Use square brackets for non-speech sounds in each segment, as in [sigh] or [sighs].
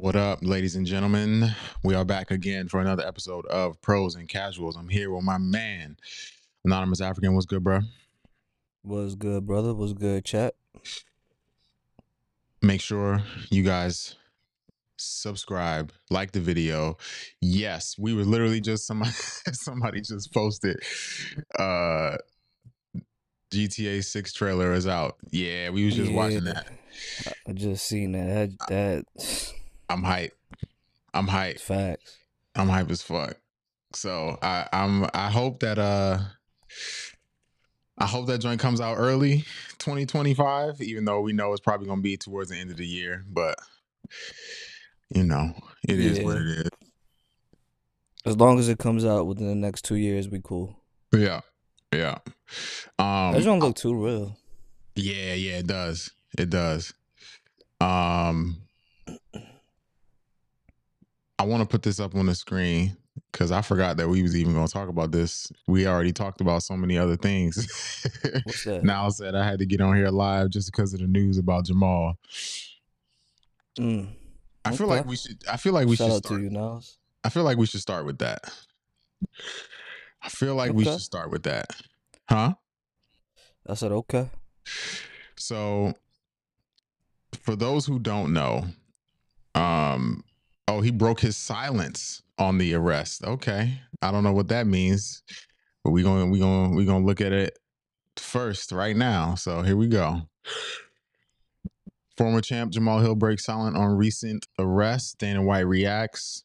What up, ladies and gentlemen? We are back again for another episode of Pros and Casuals. I'm here with my man, Anonymous African. What's good, bro? Was good, brother. Was good, chat. Make sure you guys subscribe, like the video. Yes, we were literally just somebody [laughs] somebody just posted uh GTA 6 trailer is out. Yeah, we was just watching that. I just seen that. That, that I'm hype. I'm hype. facts. I'm hype as fuck. So I, I'm I hope that uh I hope that joint comes out early 2025, even though we know it's probably gonna be towards the end of the year, but you know, it is what it is. As long as it comes out within the next two years, we cool. Yeah. Yeah. Um that don't look too real. Yeah, yeah, it does. It does. Um I want to put this up on the screen because I forgot that we was even going to talk about this. We already talked about so many other things. What's [laughs] that? now said I had to get on here live just because of the news about Jamal. Mm. I feel like we should. I feel like we Shout should out start. to you, Nas. I feel like we should start with that. I feel like we should start with that, huh? I said okay. So, for those who don't know, um, oh, he broke his silence on the arrest. Okay, I don't know what that means, but we're going to we're going to we're gonna look at it first right now. So here we go. Former champ Jamal Hill breaks silent on recent arrest. Dana White reacts.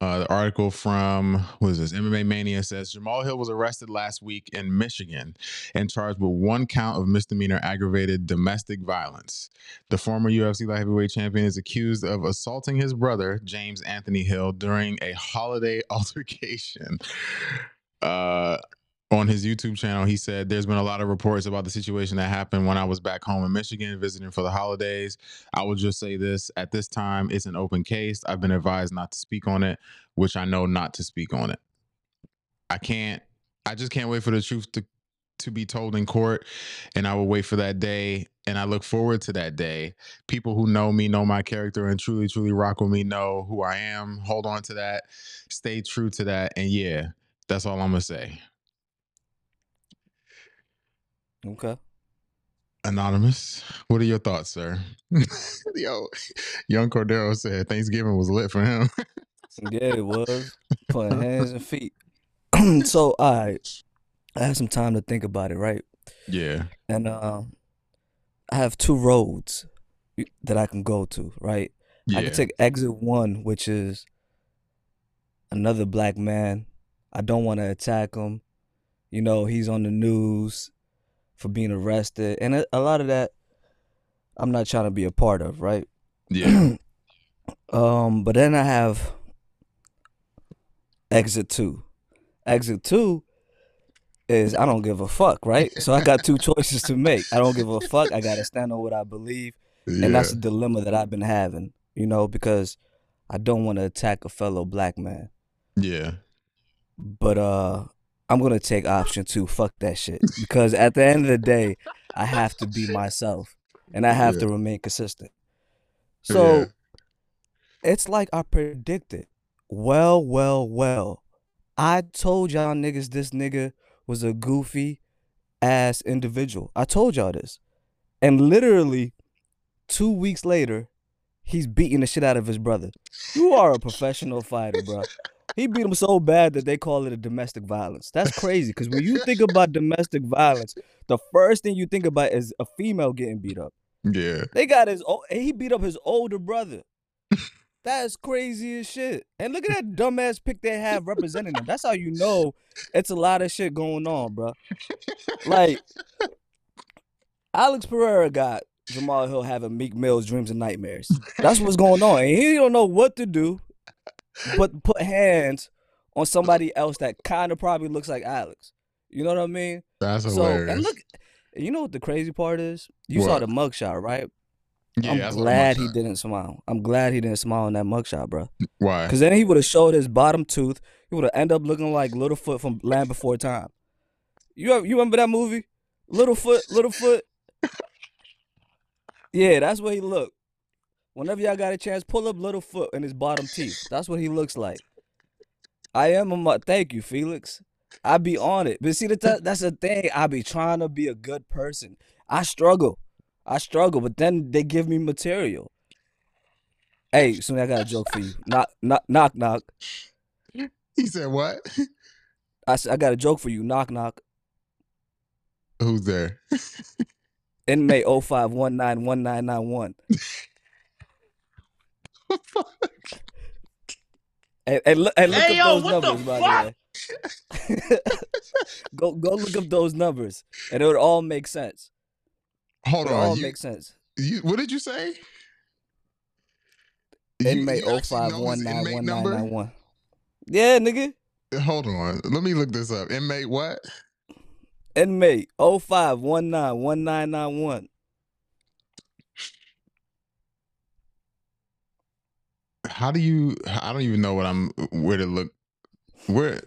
Uh, the article from what is this? MMA Mania says Jamal Hill was arrested last week in Michigan and charged with one count of misdemeanor aggravated domestic violence. The former UFC light heavyweight champion is accused of assaulting his brother, James Anthony Hill, during a holiday [laughs] altercation. Uh, on his YouTube channel, he said, There's been a lot of reports about the situation that happened when I was back home in Michigan visiting for the holidays. I will just say this at this time, it's an open case. I've been advised not to speak on it, which I know not to speak on it. I can't, I just can't wait for the truth to to be told in court and I will wait for that day and I look forward to that day. People who know me know my character and truly truly rock with me know who I am. Hold on to that. Stay true to that and yeah, that's all I'm going to say. Okay. Anonymous, what are your thoughts, sir? [laughs] Yo, young Cordero said Thanksgiving was lit for him. Yeah, it was [laughs] putting hands and feet. [clears throat] so, all right, I had some time to think about it, right? yeah. And um, I have two roads that I can go to, right? Yeah. I can take exit one, which is another black man. I don't want to attack him. You know, he's on the news for being arrested. And a, a lot of that I'm not trying to be a part of, right? yeah. [clears throat] Um, but then I have exit two. Exit two is I don't give a fuck, right? So I got two [laughs] choices to make. I don't give a fuck. I gotta stand on what I believe. yeah. And that's a dilemma that I've been having, you know, because I don't want to attack a fellow black man. yeah. But uh I'm gonna take option two. Fuck that shit. Because at the end of the day, I have to be myself. And I have Yeah. to remain consistent. So Yeah. it's like I predicted. Well, well, well. I told y'all niggas this nigga was a goofy ass individual. I told y'all this. And literally two weeks later, he's beating the shit out of his brother. You are a professional fighter, bro. He beat him so bad that they call it a domestic violence. That's crazy. Cause when you think about domestic violence, the first thing you think about is a female getting beat up. Yeah. They got his he beat up his older brother. [laughs] That's crazy as shit. And look at that dumbass pick they have representing them. That's how you know it's a lot of shit going on, bro. Like Alex Pereira got Jamal Hill having Meek Mill's dreams and nightmares. That's what's going on. And he don't know what to do but put hands on somebody else that kind of probably looks like Alex. You know what I mean? That's So hilarious. and look, you know what the crazy part is? You saw What? the mugshot, right? yeah, I'm glad he didn't smile. I'm glad he didn't smile in that mugshot, bro. Why? Because then he would have showed his bottom tooth. He would have ended up looking like Littlefoot from Land Before Time. You you remember that movie, Littlefoot, Littlefoot? [laughs] Yeah, that's what he looked. Whenever y'all got a chance, pull up Littlefoot and his bottom teeth. That's what he looks like. I am a mu- thank you, Felix. I be on it, but see that that's the thing. I be trying to be a good person. I struggle, I struggle, but then they give me material. Hey, soon I got a joke for you. Knock, knock, knock, knock. He said what? I s- I got a joke for you. Knock, knock. Who's there? Inmate 05191991. [laughs] And, and look, and look Hey, up yo, those what the numbers, by the way. go go look up those numbers, and it would all make sense. Hold It would all on. You, make sense. you, what did you say? Inmate you actually know his inmate number? 05191991. Yeah, nigga. Hold on. Let me look this up. Inmate what? Inmate 05191991. How do you? I don't even know what I'm. Where to look? Where?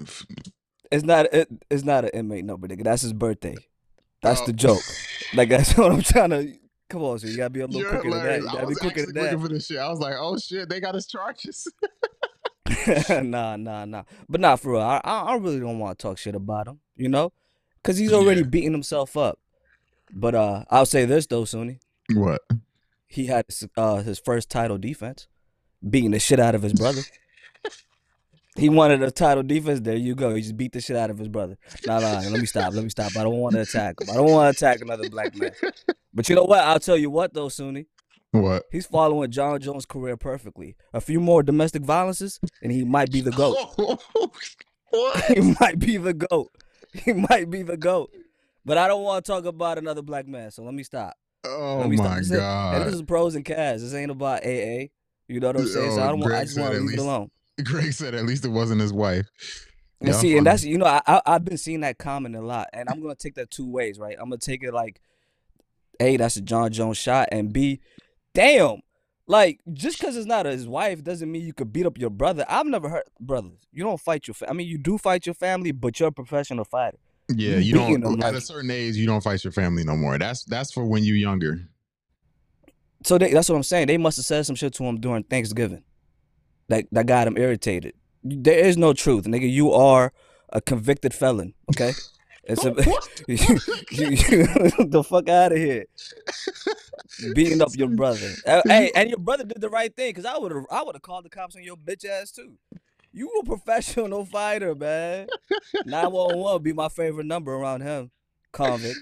It's not it, it's not an inmate number, nigga. That's his birthday. That's Oh. the joke. Like that's what I'm trying to. Come on, so you gotta be a little You're quicker than that. You I gotta be was quicker actually than looking for this shit. I was like, oh shit, they got his charges. that. [laughs] [laughs] nah, nah, nah. But not for real. I, I, I really don't want to talk shit about him. You know, because he's already Yeah. beating himself up. But uh, I'll say this though, Sunni. what? He had uh his first title defense, beating the shit out of his brother. [laughs] He wanted a title defense. There you go. He just beat the shit out of his brother. Nah, nah. Let me stop. Let me stop. I don't want to attack him. I don't want to attack another black man. [laughs] But you know what? I'll tell you what though, Sunni. What? He's following Jon Jones' career perfectly. A few more domestic violences, and he might be the goat. [laughs] Oh, what? he might be the goat. He might be the goat. But I don't want to talk about another black man. So let me stop. Oh Let me stop. my This ain't- And god! this is pros and cons. This ain't about AA. You know what I'm saying? So I Oh, don't want. I just want to leave it alone. [laughs] Greg said at least it wasn't his wife. And Y'all see, and that's you know, I, I I've been seeing that comment a lot, and I'm gonna take that two ways, right? I'm gonna take it like, A, that's a Jon Jones shot, and B, damn, like just because it's not his wife doesn't mean you could beat up your brother. I've never heard brothers. You don't fight your. Fa- I mean, you do fight your family, but you're a professional fighter. Yeah, You you don't. them At like- a certain age, you don't fight your family no more. That's that's for when you're younger. So they, that's what I'm saying. They must have said some shit to him during Thanksgiving, that that got him irritated. There is no truth, nigga. You are a convicted felon. Okay, [laughs] it's a [laughs] you, you, you- [laughs] the fuck out of here, beating up your brother. Uh, hey, and your brother did the right thing, cause I would have I would have called the cops on your bitch ass too. You a professional fighter, man. Nine one one be my favorite number around him. Convict.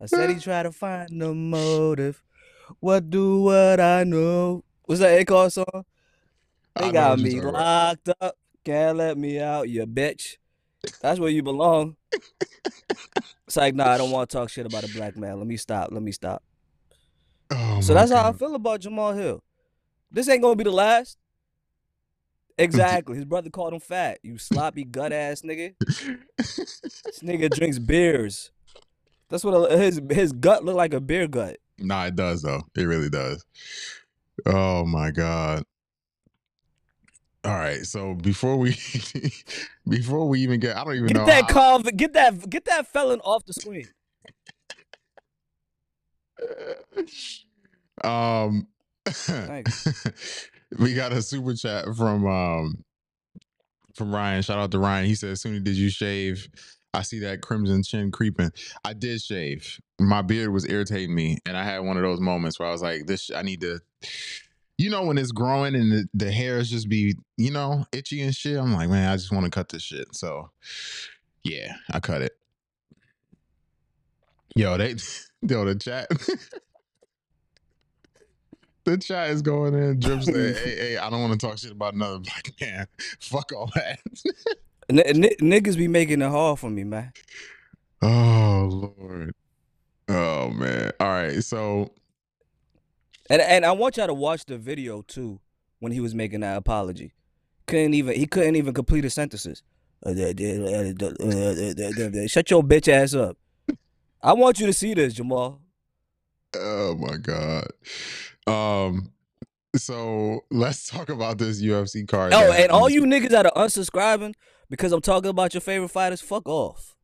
I said he tried to find the motive. What do what I know? What's that Akon song? They got me locked up. Can't let me out, you bitch. That's where you belong. it's like, nah, I don't want to talk shit about a black man. Let me stop. Let me stop. Oh so that's how I feel about Jamal Hill. This ain't gonna be the last. [laughs] Exactly. His brother called him fat. You sloppy gut ass nigga. This nigga drinks beers. That's what a, his his gut look like a beer gut. Nah, it does though. It really does. Oh my god. All right, so before we [laughs] before we even get, I don't even Get know. that how- conv- get that get that felon off the screen. [laughs] um, [laughs] we got a super chat from um from Ryan. Shout out to Ryan. He says, "Soon did you shave? I see that crimson chin creeping. I did shave. My beard was irritating me, and I had one of those moments where I was like, this. I need to." You know when it's growing and the, the hairs just be, you know, itchy and shit. I'm like, man, I just want to cut this shit. So, yeah, I cut it. Yo, they, [laughs] yo, the chat. [laughs] The chat is going in. Drip said, [laughs] "Hey, hey, I don't want to talk shit about another black man. Fuck all that." N- n- niggas be making it hard for me, man. oh lord. Oh man. All right. So And and I want y'all to watch the video too when he was making that apology. Couldn't even he couldn't even complete his sentences. [laughs] Shut your bitch ass up. I want you to see this, Jamal. Oh my god. Um. So let's talk about this UFC card. Oh, and all you niggas that are unsubscribing because I'm talking about your favorite fighters, fuck off.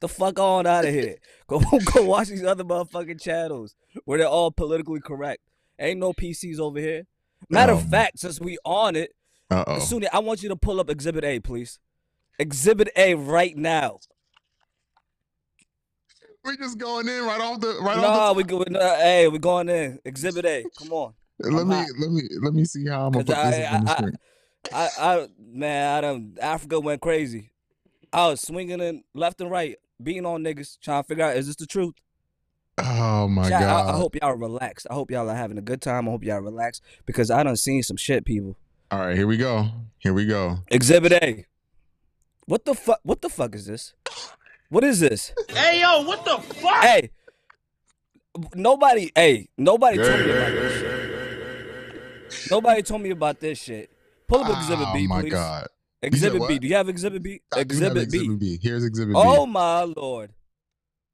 The fuck on out of here. [laughs] Go [laughs] go watch these other motherfucking channels where they're all politically correct. Ain't no PCs over here. Matter of Um, fact, since we on it, Uh oh. Sunni, I want you to pull up Exhibit A, please. Exhibit A right now. We just going in right off the right no, off we go. Hey, we going in. Exhibit A. Come on. Let I'm me hot. let me let me see how I'm gonna put 'Cause this I- on the I- screen. I, I, man, I done. Africa went crazy. I was swinging in left and right, beating on niggas, trying to figure out is this the truth. Oh my Chat, I, god. I hope y'all are relaxed. I hope y'all are having a good time. I hope y'all are relaxed because I done seen some shit, people. All right, here we go. Here we go. Exhibit A. What the fuck? What the fuck is this? What is this? Hey yo, what the fuck? Hey, nobody. Hey, nobody told me about this shit. Nobody told me about this shit. Pull up Exhibit oh B, my please. god. Exhibit B. Do you have Exhibit B? I Exhibit B. Exhibit B. Here's Exhibit Oh B. Oh my lord.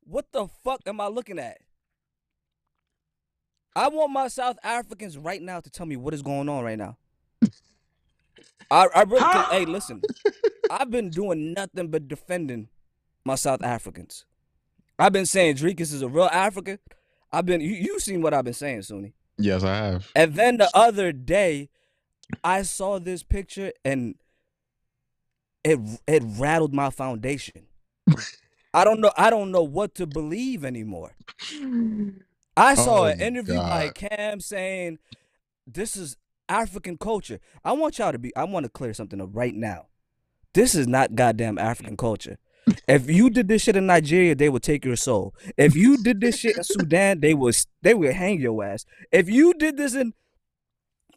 What the fuck am I looking at? I want my South Africans right now to tell me what is going on right now. [laughs] I, I really, 'cause- hey, listen. I've been doing nothing but defending my South Africans. I've been saying Dricus is a real African. I've been you you seen what I've been saying, Sunni. Yes, I have. And then the other day, I saw this picture and it it rattled my foundation. I don't know. I don't know what to believe anymore. I saw Oh an interview by Cam saying this is African culture. I want y'all to be. I want to clear something up right now. This is not goddamn African culture. If you did this shit in Nigeria, they would take your soul. If you did this shit in Sudan, they would they would hang your ass. If you did this in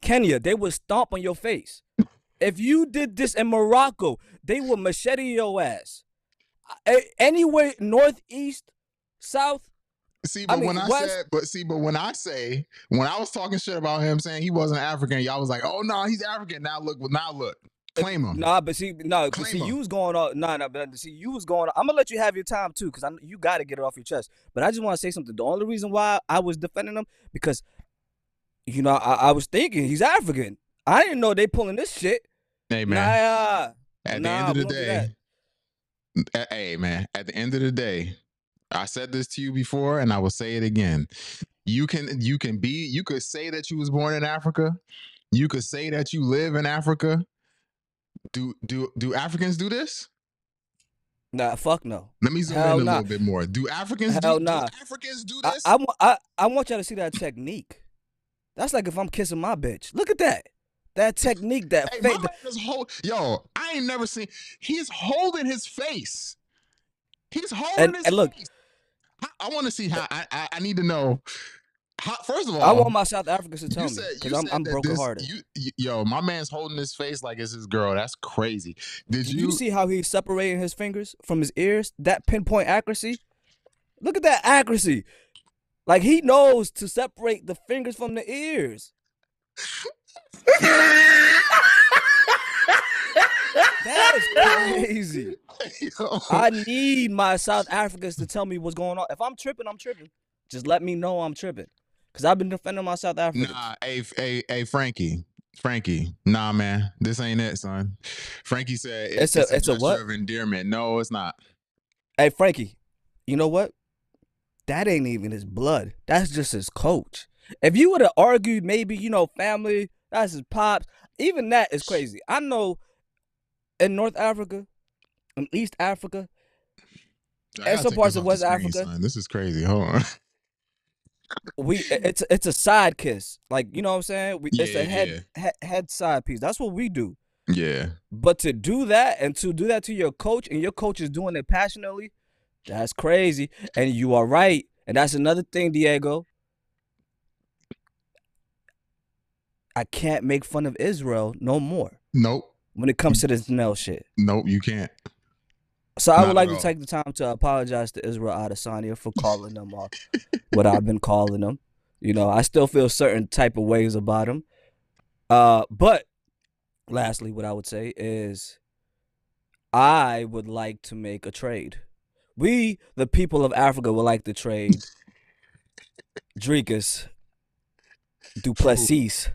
Kenya, they would stomp on your face. If you did this in Morocco, they would machete your ass. A- Anywhere northeast, south, See, I but mean, when I West- said, but see, but when I say, when I was talking shit about him saying he wasn't African, y'all was like, "Oh no, he's African." Now look, now look, claim him. Nah, but see, no, but Claim see, him. you was going on. Nah, nah, but see, you was going. I'm gonna let you have your time too, because I you got to get it off your chest. But I just want to say something. The only reason why I was defending him because, you know, I, I was thinking he's African. I didn't know they pulling this shit. Hey man, Nah, at the end of the don't do that. day, hey man, at the end of the day, I said this to you before, and I will say it again. You can, you can be, you could say that you was born in Africa. You could say that you live in Africa. Do do do Africans do this? nah, fuck no. Let me zoom Hell in a nah. little bit more. Do Africans Hell do, nah. do Africans do this? I, wa- I, I want y'all to see that technique. That's like if I'm kissing my bitch. Look at that. That technique, that Hey, fake. my man is hold, yo, I ain't never seen. He's holding his face. He's holding And- his and look- face. I, I want to see how. I, I I need to know. How, first of all, I want my South Africans to tell you me because I'm, I'm that broken this- hearted. You, you- yo, my man's holding his face like it's his girl. That's crazy. Did Do you? you see how he's separating his fingers from his ears? That pinpoint accuracy. Look at that accuracy. Like he knows to separate the fingers from the ears. That is crazy. Yo, [laughs] I need my South Africans to tell me what's going on. If I'm tripping, I'm tripping. Just let me know I'm tripping. Cause I've been defending my South Africans. Nah, hey, hey, hey, Frankie, Frankie, nah, man, this ain't it, son. Frankie said It's a- it's a what? of endearment. No, it's not. Hey Frankie, you know what? That ain't even his blood. That's just his coach. If you would have argued, maybe you know, family, that's his pops. Even that is crazy. I know in North Africa, in East Africa, And some parts of West screen, Africa. son. This is crazy. Hold on. [laughs] we it's it's a side kiss. Like you know what I'm saying? We, it's a head, head head side piece. That's what we do. Yeah. But to do that and to do that to your coach, and your coach is doing it passionately, that's crazy. And you are right. And that's another thing, Diego. I can't make fun of Israel no more Nope. when it comes to this Nell shit. Nope. You can't. So I Not would like to take the time to apologize to Israel Adesanya for calling them uh, [laughs] what I've been calling them. You know, I still feel certain type of ways about him. Uh, but lastly, what I would say is I would like to make a trade. We, the people of Africa, would like to trade Dreekus Duplessis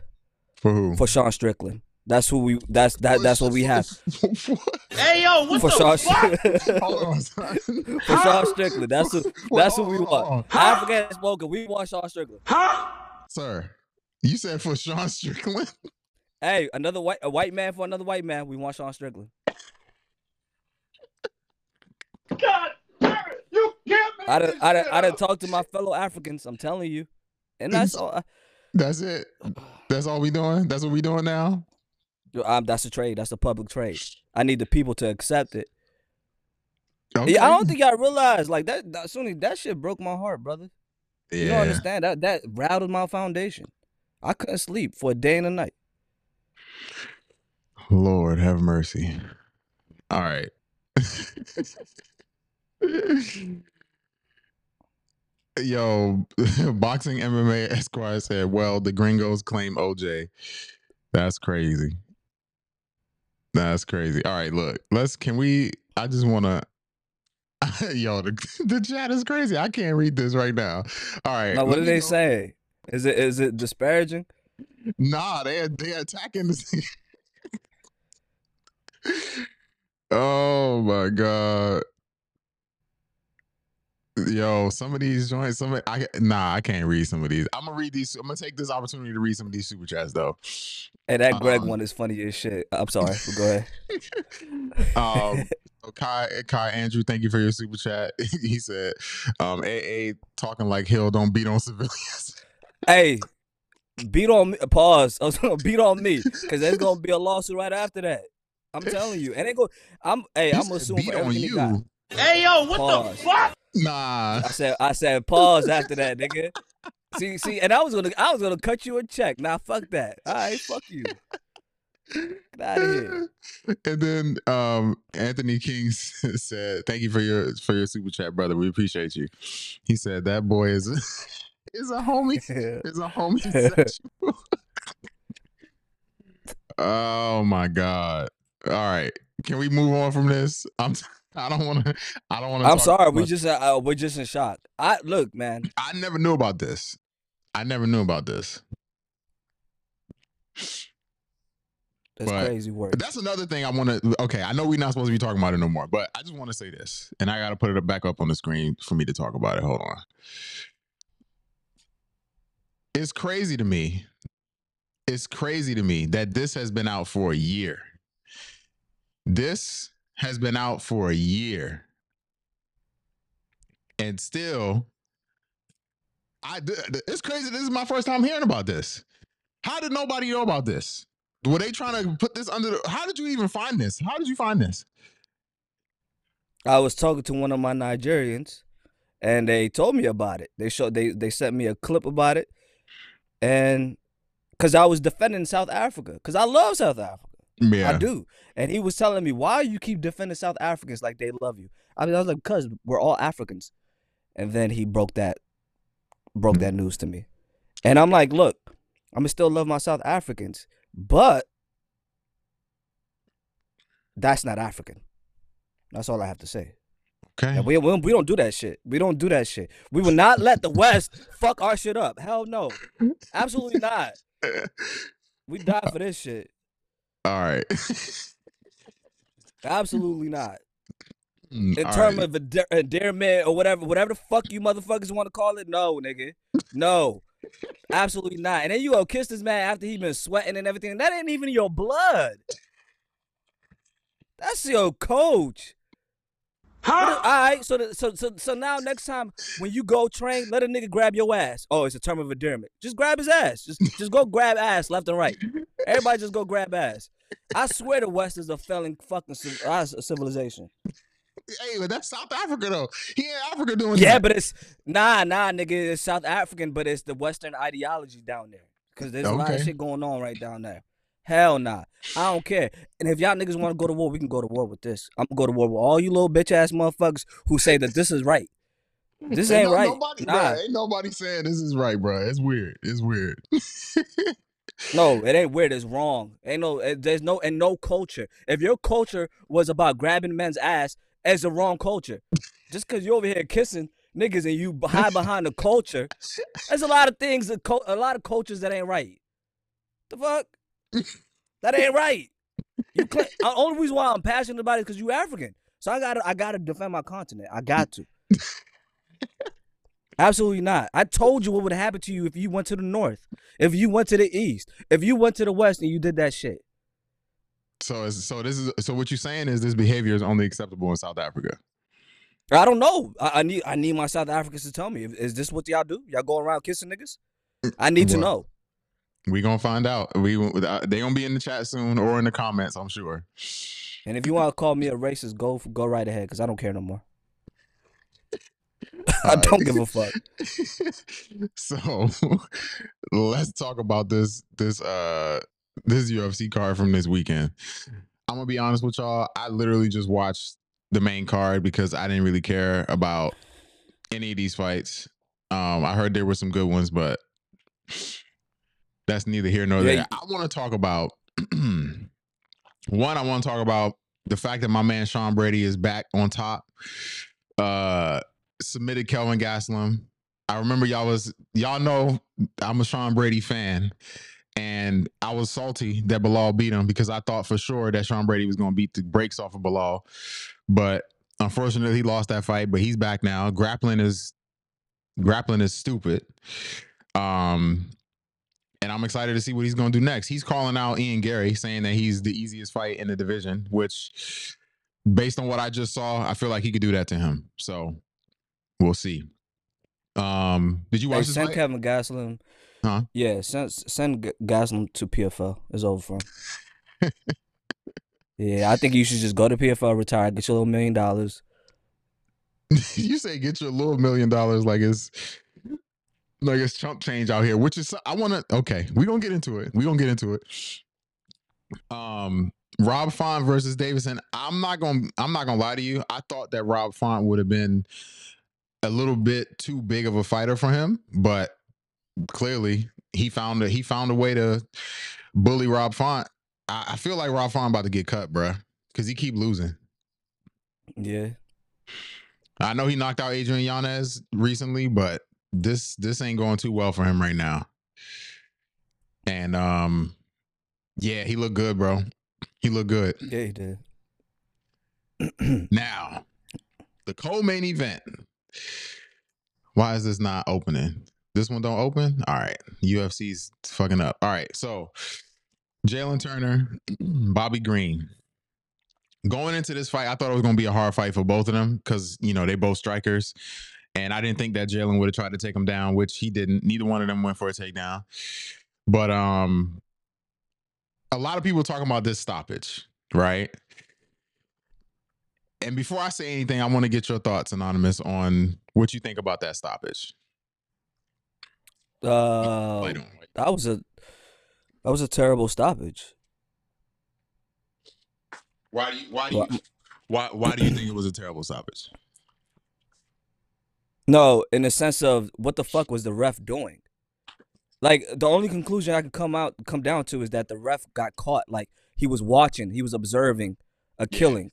For who? for Sean Strickland. That's who we. That's that. That's what we have [laughs] Hey yo, what for the Sean. fuck? [laughs] Hold on, son. [laughs] for Sean Strickland. That's who. Wait, That's who we on, hold on. want. Africa has spoken. We want Sean Strickland. Huh? Sir, You said for Sean Strickland. Hey, another white a white man for another white man. We want Sean Strickland. God damn it! You can't make I done, I done, I done talked to my fellow Africans. I'm telling you, and that's all. I- That's it. That's all we doing. That's what we doing now. Um, that's a trade. That's a public trade. I need the people to accept it. Okay. Yeah, I don't think y'all realize like that. that that shit broke my heart, brother. You don't understand that that rattled my foundation. I couldn't sleep for a day and a night. Lord have mercy. All right. [laughs] Yo, [laughs] boxing MMA Esquire said, well, the gringos claim OJ. That's crazy. That's crazy. All right, look, let's can we I just wanna [laughs] Yo, the, [laughs] the chat is crazy. I can't read this right now. All right. Now, what do they go- say? Is it is it disparaging? Nah, they they attacking the Oh my god. Yo, some of these joints, some of, I nah, I can't read some of these. I'm gonna read these. I'm gonna take this opportunity to read some of these super chats though. Hey, that Greg Um, one is funny as shit. I'm sorry. but Go ahead. [laughs] [laughs] um, so Kai, Kai Andrew, thank you for your super chat. [laughs] he said, um, AA talking like hell don't beat on civilians. Hey, beat on me. Pause. I was gonna beat on me because there's gonna be a lawsuit right after that. I'm telling you, and they go. I'm. Hey, He I'm assuming beat for on everything got. you. Hey yo, what Pause. the fuck? Nah. I said. I said pause after that, nigga. See, see, and I was gonna, I was gonna cut you a check. Now, fuck that. All right, fuck you. Get out of here. And then um Anthony King [laughs] said, "Thank you for your for your super chat, brother. We appreciate you." He said that boy is [laughs] is a homie [laughs] is a homosexual. oh my god! All right, can we move on from this? I'm [laughs] I don't want to. I don't want to. I'm sorry. We just, uh, uh, we're just in shock. I look, man. [clears throat] I never knew about this. I never knew about this. That's But- crazy work. That's another thing I want to. Okay, I know we're not supposed to be talking about it no more, but I just want to say this, and I got to put it back up on the screen for me to talk about it. Hold on. It's crazy to me. It's crazy to me that this has been out for a year. This has been out for a year, and still, I. It's crazy. This is my first time hearing about this. How did nobody know about this? Were they trying to put this under the how did you even find this? How did you find this? I was talking to one of my Nigerians, and they told me about it. They showed they they sent me a clip about it, and because I was defending South Africa, because I love South Africa, Yeah. I do. And he was telling me why you keep defending South Africans like they love you. I mean, I was like, because we're all Africans. And then he broke that broke that news to me, and I'm like, look, I'm gonna still love my South Africans, but that's not African. That's all I have to say. Okay. And we, we we don't do that shit. We don't do that shit. We will not let the West fuck our shit up. Hell no, absolutely not. [laughs] We die for this shit. All right. [laughs] Absolutely not. Mm, In terms right. of ende- endearment or whatever, whatever the fuck you motherfuckers want to call it, no, nigga, no, absolutely not. And then you go kiss this man after he been sweating and everything. That ain't even your blood. That's your coach. What if- All right, so, the, so so so now next time when you go train, let a nigga grab your ass. Oh, it's a term of endearment. Just grab his ass. Just just go grab ass left and right. Everybody just go grab ass. I swear the West is a failing fucking uh, civilization. Hey, but that's South Africa though. He in Africa doing Yeah, that. but it's nah, nah, nigga. It's South African, but it's the Western ideology down there. Cause there's a lot of shit going on right down there. Hell nah. I don't care. And if y'all niggas want to go to war, we can go to war with this. I'm gonna go to war with all you little bitch ass motherfuckers who say that this is right. This ain't no- right. Nobody, Nah. bruh, ain't nobody saying this is right, bro. It's weird. It's weird. [laughs] No, it ain't weird. It's wrong. Ain't no. eh, There's no and no culture. If your culture was about grabbing men's ass, it's the wrong culture. Just because you over here kissing niggas and you hide behind the culture, there's a lot of things. that A lot of cultures that ain't right. The fuck? that ain't right. You claim, the [laughs] only reason why I'm passionate about it because you African. So I gotta I gotta defend my continent. I got to. Absolutely not. I told you what would happen to you if you went to the north, if you went to the east, if you went to the west and you did that shit. So so this is so what you're saying is this behavior is only acceptable in South Africa. I don't know. I, I need I need my South Africans to tell me. Is this what y'all do? Y'all go around kissing niggas? I need to know. We gonna find out. We uh, they gonna be in the chat soon or in the comments. I'm sure. And if you want to call me a racist, go go right ahead because I don't care no more. I don't give a fuck. [laughs] so [laughs] let's talk about this this uh this UFC card from this weekend. I'm gonna be honest with y'all. I literally just watched the main card because I didn't really care about any of these fights. Um, I heard there were some good ones, but that's neither here nor Yeah, there. I want to talk about [clears throat] one. I want to talk about the fact that my man Sean Brady is back on top. Uh, submitted Kelvin Gastelum. I remember y'all was y'all know I'm a Sean Brady fan, and I was salty that Belal beat him because I thought for sure that Sean Brady was going to beat the brakes off of Belal, but unfortunately he lost that fight. But he's back now. Grappling is grappling is stupid. Um, and I'm excited to see what he's going to do next. He's calling out Ian Garry, saying that he's the easiest fight in the division, which, based on what I just saw, I feel like he could do that to him. So we'll see. Um, did you Hey, watch this send fight? Kelvin Gastelum. Huh? Yeah, send send G- Gastelum to PFL. It's over for him. [laughs] yeah, I think you should just go to PFL, retire, get your little million dollars. [laughs] you say get your little million dollars like it's like it's chump change out here, which is I want to. Okay, we gonna get into it. We gonna get into it. Um, Rob Font versus Deiveson. I'm not gonna. I'm not gonna lie to you. I thought that Rob Font would have been a little bit too big of a fighter for him, but clearly he found a he found a way to bully Rob Font. I, I feel like Rob Font about to get cut, bruh, because he keep losing. Yeah. I know he knocked out Adrian Yanez recently, but this this ain't going too well for him right now. And um, yeah, he looked good, bro. He looked good. Yeah, he did. [clears throat] Now, the co-main event. Why is this not opening? This one don't open. All right, UFC's fucking up. All right, so Jalin Turner, [clears throat] Bobby Green. Going into this fight, I thought it was going to be a hard fight for both of them because you know they both strikers, and I didn't think that Jalin would have tried to take him down, which he didn't. Neither one of them went for a takedown, but um, a lot of people talking about this stoppage, right? And before I say anything, I want to get your thoughts, Anonymous, on what you think about that stoppage. Uh, on. that was a that was a terrible stoppage. Why do you why do you why why do you think it was a terrible stoppage? No, in the sense of what the fuck was the ref doing? Like the only conclusion I could come out come down to is that the ref got caught. Like he was watching, he was observing a Yeah. killing.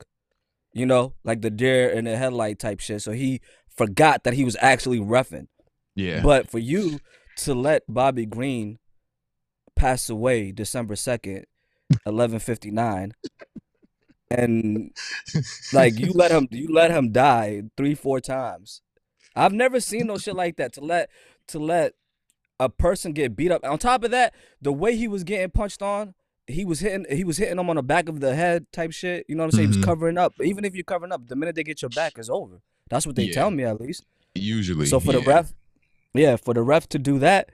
You know, like the deer in the headlight type shit. So he forgot that he was actually refing. Yeah. But for you to let Bobby Green pass away December second, eleven fifty nine, and like you let him you let him die three four times. I've never seen no shit like that. To let to let a person get beat up. On top of that, the way he was getting punched on, he was hitting he was hitting him on the back of the head type shit. You know what I'm saying? He Mhm. was covering up. Even if you're covering up, the minute they get your back, is over. That's what they Yeah. tell me at least. Usually. So for the ref, yeah, for the ref to do that,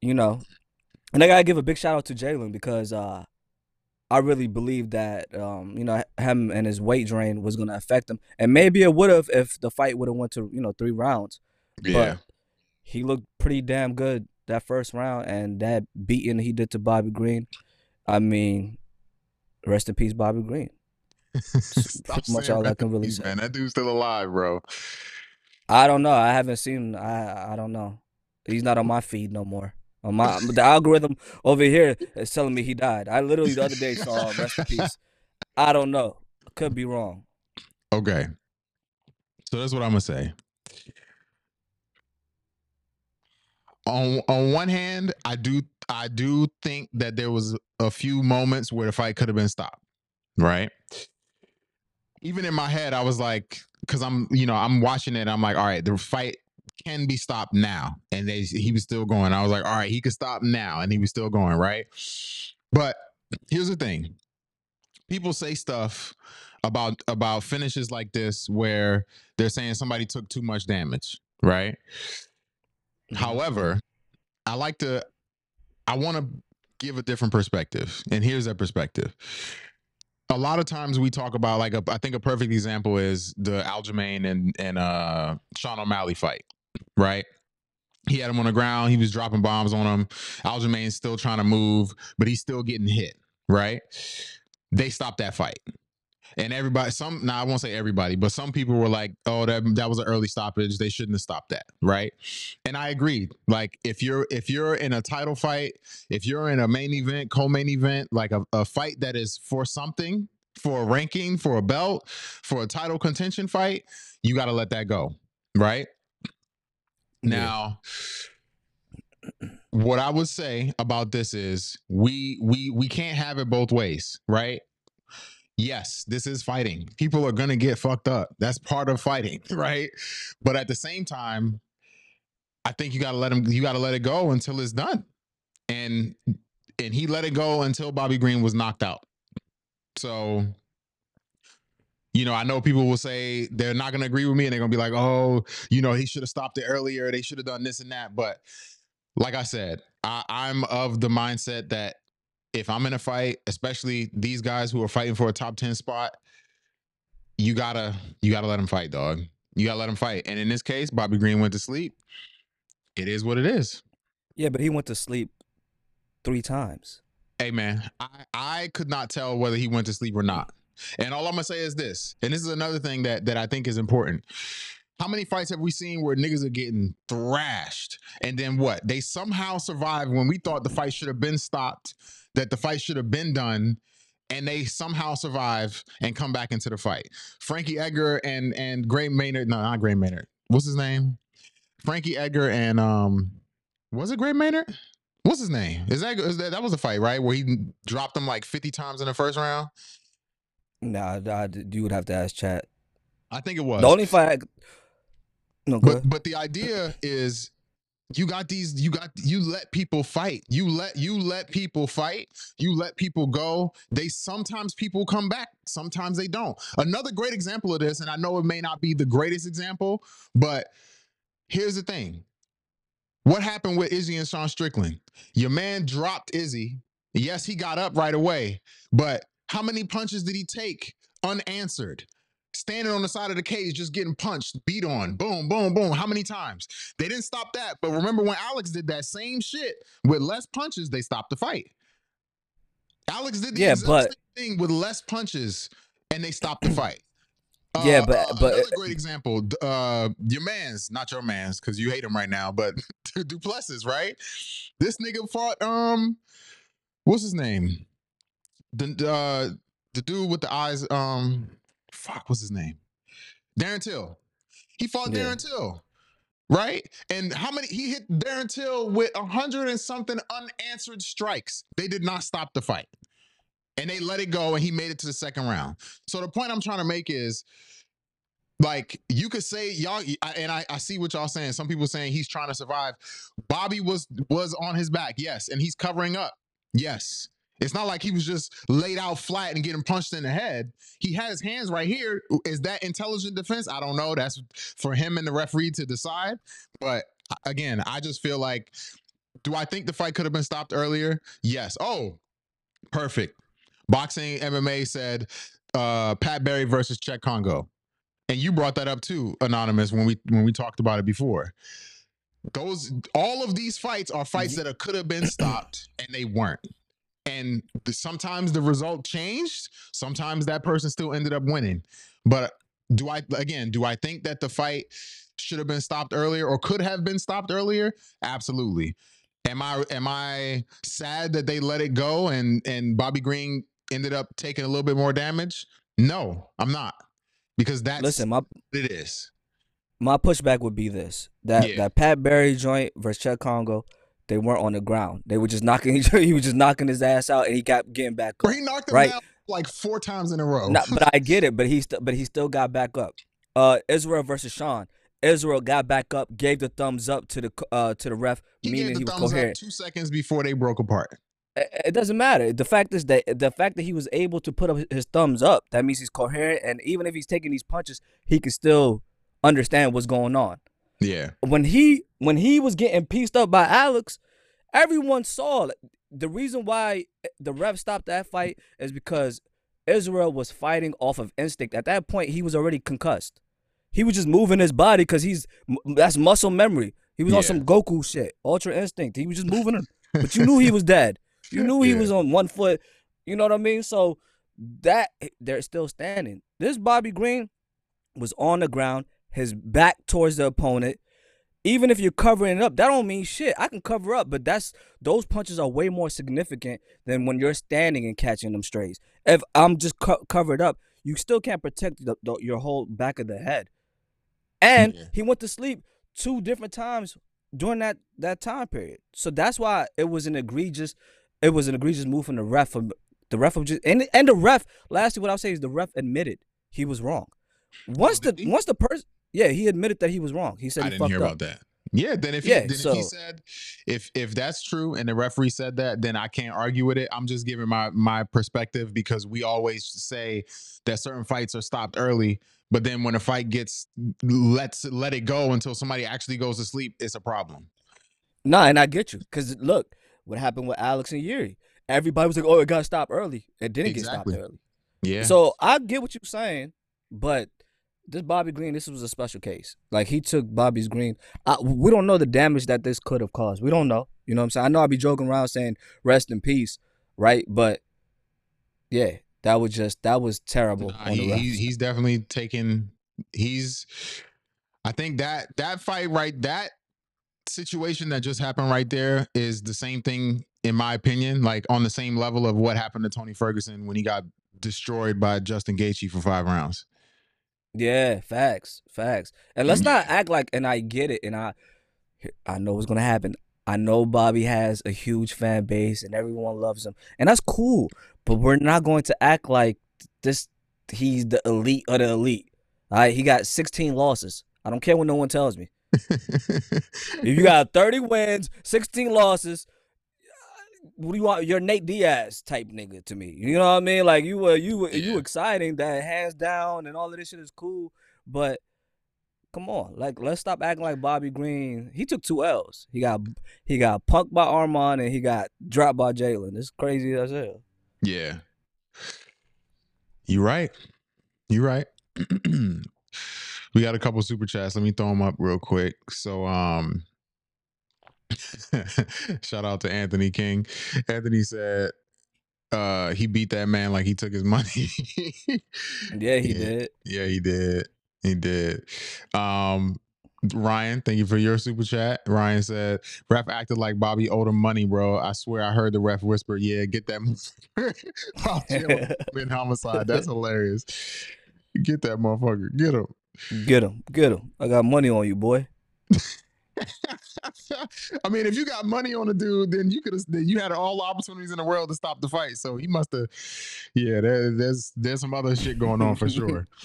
you know, and I gotta give a big shout out to Jalin because uh, I really believe that um, you know him and his weight drain was gonna affect him, and maybe it would have if the fight would have went to you know three rounds. Yeah. But he looked pretty damn good that first round, and that beating he did to Bobby Green. I mean, rest in peace, Bobby Green. [laughs] Pretty much all I can really peace, say. Man, that dude's still alive, bro. I don't know. I haven't seen. I I don't know. He's not on my feed no more. On my [laughs] the algorithm over here is telling me he died. I literally the other day saw [laughs] rest in peace. I don't know. Could be wrong. Okay. So that's what I'm gonna say. On on one hand, I do I do think that there was a few moments where the fight could have been stopped. Right. Even in my head, I was like, because I'm, you know, I'm watching it. I'm like, all right, the fight can be stopped now. And they he was still going. I was like, all right, he could stop now. And he was still going, right? But here's the thing. People say stuff about about finishes like this where they're saying somebody took too much damage, right? However, I like to I want to give a different perspective. And here's that perspective. A lot of times we talk about like a, I think a perfect example is the Aljamain and and uh Sean O'Malley fight, right? He had him on the ground, he was dropping bombs on him. Aljamain's still trying to move, but he's still getting hit, right? They stopped that fight. And everybody, some now I won't say everybody, but some people were like, "Oh, that that was an early stoppage. They shouldn't have stopped that." Right? And I agreed. Like if you're if you're in a title fight, if you're in a main event, co-main event, like a, a fight that is for something, for a ranking, for a belt, for a title contention fight, you got to let that go. Right? Yeah. Now, what I would say about this is we we we can't have it both ways, right? Yes, this is fighting. People are gonna get fucked up. That's part of fighting, [laughs] right? But at the same time, I think you gotta let him. You gotta let it go until it's done. And and he let it go until Bobby Green was knocked out. So, you know, I know people will say they're not gonna agree with me, and they're gonna be like, "Oh, you know, he should have stopped it earlier. They should have done this and that." But like I said, I, I'm of the mindset that if I'm in a fight, especially these guys who are fighting for a top 10 spot, you gotta you gotta let them fight, dog. You gotta let them fight. And in this case, Bobby Green went to sleep. It is what it is. Yeah, but he went to sleep three times. Hey man, I, I could not tell whether he went to sleep or not. And all I'm gonna say is this, and this is another thing that that I think is important. How many fights have we seen where niggas are getting thrashed and then what? They somehow survive when we thought the fight should have been stopped, that the fight should have been done, and they somehow survive and come back into the fight. Frankie Edgar and and Gray Maynard, no, not Gray Maynard. What's his name? Frankie Edgar and um, was it Gray Maynard? What's his name? Is that, is that that was a fight right where he dropped him like fifty times in the first round? Nah, nah, you would have to ask chat. I think it was. The only fight. No, but but the idea is you got these you got you let people fight. You let you let people fight. You let people go. They sometimes people come back sometimes they don't. Another great example of this and i know it may not be the greatest example but here's the thing. What happened with izzy and sean strickland? Your man dropped izzy. Yes he got up right away but how many punches did he take unanswered standing on the side of the cage, just getting punched, beat on, boom, boom, boom. How many times? They didn't stop that. But remember when Alex did that same shit with less punches, they stopped the fight. Alex did the Yeah, exact but- same thing with less punches, and they stopped the [clears throat] fight. Yeah, but- but- another great example, uh, your man's not your man's because you hate him right now, but [laughs] Du Plessis, right? This nigga fought um, what's his name? The uh, the dude with the eyes um, fuck, what's his name? Darren Till. He fought Yeah. Darren Till, right? And how many? He hit Darren Till with a hundred and something unanswered strikes. They did not stop the fight, and they let it go, and he made it to the second round. So the point I'm trying to make is. Like you could say y'all, and I, I see what y'all saying. Some people saying he's trying to survive. Bobby was was on his back, yes, and he's covering up, yes. It's not like he was just laid out flat and getting punched in the head. He had his hands right here. Is that intelligent defense? I don't know. That's for him and the referee to decide. But again, I just feel like, do I think the fight could have been stopped earlier? Yes. Oh, perfect. Boxing MMA said uh, Pat Barry versus Cheick Kongo, and you brought that up too, anonymous, when we when we talked about it before. Those all of these fights are fights that could have been stopped and they weren't and sometimes the result changed sometimes that person still ended up winning. But do i again do i think that the fight should have been stopped earlier or could have been stopped earlier? Absolutely. Am i am i sad that they let it go and and bobby green ended up taking a little bit more damage? No i'm not because that's Listen, my what it is. my pushback would be this: that Yeah. that Pat Barry joint versus Chuck Kongo, they weren't on the ground. They were just knocking. [laughs] he was just knocking his ass out, and he kept getting back up. He knocked him Right. down like four times in a row Nah, but I get [laughs] it. But he still, but he still got back up. Uh, Israel versus Sean. Israel got back up, gave the thumbs up to the uh to the ref, He meaning he was thumbs up coherent. two seconds before they broke apart. It, it doesn't matter. The fact is that the fact that he was able to put up his thumbs up, that means he's coherent, and even if he's taking these punches, he can still understand what's going on. Yeah. when he when he was getting pieced up by Alex, everyone saw the reason why the ref stopped that fight is because Israel was fighting off of instinct. At that point, he was already concussed. He was just moving his body because he's that's muscle memory. He was on some Goku shit, Ultra Instinct. He was just moving him, but you knew he [laughs] was dead. You knew he Yeah. was on one foot. You know what I mean? So that they're still standing. This Bobby Green was on the ground, his back towards the opponent. Even if you're covering it up, that don't mean shit. I can cover up, but that's those punches are way more significant than when you're standing and catching them strays. If I'm just co- covered up, you still can't protect the, the, your whole back of the head. And Yeah. he went to sleep two different times during that that time period. So that's why it was an egregious, it was an egregious move from the ref. From the ref of just and and the ref. Lastly, what I'll say is the ref admitted he was wrong. Once oh, the once the person, yeah, he admitted that he was wrong. He said I he didn't hear up. about that. Yeah, then if he, Yeah, then if he said if if that's true and the referee said that, then I can't argue with it. I'm just giving my my perspective because we always say that certain fights are stopped early, but then when a fight gets let's let it go until somebody actually goes to sleep, it's a problem. Nah, and I get you. Cause look, what happened with Alex and Yuri. Everybody was like, "Oh, it got stopped early." It didn't Exactly. get stopped early. Yeah. So I get what you're saying, but this Bobby Green, this was a special case. Like he took Bobby's Green. I, we don't know the damage that this could have caused. We don't know. You know what I'm saying? I know I'll be joking around saying rest in peace, right? But yeah, that was just that was terrible. Nah, on the he, refs. he- he's definitely taken. He's. I think that that fight right that situation that just happened right there is the same thing in my opinion, like on the same level of what happened to Tony Ferguson when he got destroyed by Justin Gaethje for five rounds. Yeah, facts, facts. And let's not [clears throat] act like, and I get it, and I, I know what's gonna happen. I know Bobby has a huge fan base and everyone loves him, and that's cool. But we're not going to act like this. He's the elite of the elite. All right, he got 16 losses. I don't care what no one tells me. [laughs] If you got 30 wins, 16 losses, what do you want? You're Nate Diaz type nigga to me. You know what I mean? Like you were you were you exciting that hands down and all of this shit is cool, but come on, like let's stop acting like Bobby Green. He took two L's. He got he got punked by Arman and he got dropped by Jalin. It's crazy as hell. yeah. You right. You right. [clears throat] we got a couple super chats. Let me throw them up real quick. So um [laughs] shout out to Anthony King. Anthony said uh he beat that man like he took his [laughs] money. Yeah, he Yeah. did. Yeah, he did. He did. Um Ryan, thank you for your super chat. Ryan said, "Ref acted like Bobby owed him money, bro. I swear I heard the ref whisper, yeah, get that motherfucker while Jalin in homicide. That's hilarious. Get that motherfucker. Get him. Get him, get him. I got money on you, boy. [laughs] [laughs] I mean, if you got money on the dude, then you could have. You had all the opportunities in the world to stop the fight. So he must have. Yeah, there, there's there's some other shit going on for sure. [laughs]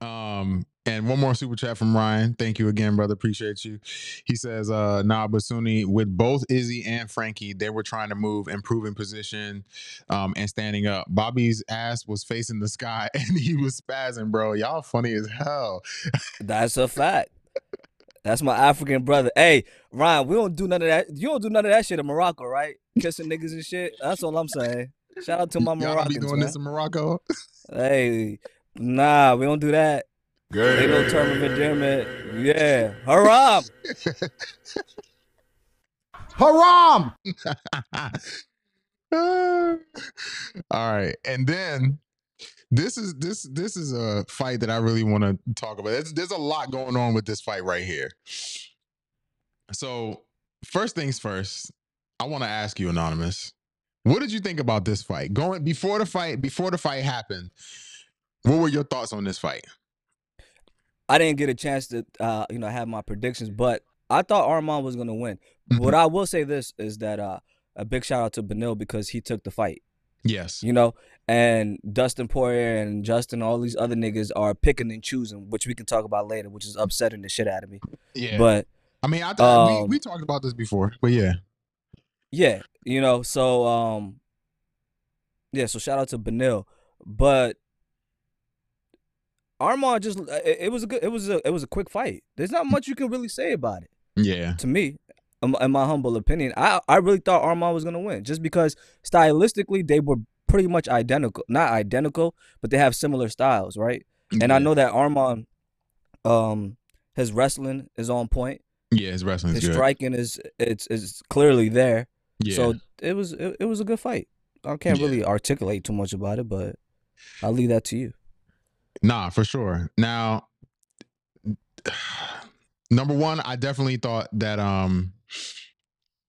Um, and one more super chat from Ryan. Thank you again, brother. Appreciate you. He says, uh, nah, Basuni, with both Izzy and Frankie, they were trying to move, improving position, um, and standing up. Bobby's ass was facing the sky [laughs] and he was spazzing, bro. Y'all funny as hell. That's a fact. That's my African brother. Hey, Ryan, we don't do none of that. You don't do none of that shit in Morocco, right? Kissing niggas and shit. That's all I'm saying. Shout out to my [laughs] Y'all don't be Moroccans, doing man. this in Morocco. [laughs] Hey, nah, we don't do that. They no term of endearment. Yeah, haram. [laughs] Haram! all right and then this is this this is a fight that i really want to talk about there's, there's a lot going on with this fight right here so first things first i want to ask you anonymous what did you think about this fight going before the fight before the fight happened what were your thoughts on this fight I didn't get a chance to, uh, you know, have my predictions, but I thought Arman was gonna win. Mhm. What I will say this is that uh, a big shout out to Beneil because he took the fight. Yes. You know, and Dustin Poirier and Justin, all these other niggas are picking and choosing, which we can talk about later, which is upsetting the shit out of me. Yeah. But I mean, I thought um, we, we talked about this before, but yeah. yeah, you know, so um, yeah, so shout out to Beneil, but Arman just it, it was a good it was a it was a quick fight. There's not much you can really say about it. Yeah. to me, in my- in my humble opinion. I I really thought Arman was gonna win just because stylistically they were pretty much identical. Not identical, but they have similar styles, right? And I know that Arman, um, his wrestling is on point. Yeah, his wrestling. His good. striking is it's is clearly there. yeah. So it was it, it was a good fight. I can't Yeah. really articulate too much about it, but I'll leave that to you. Nah, for sure. Now, [sighs] number one, I definitely thought that um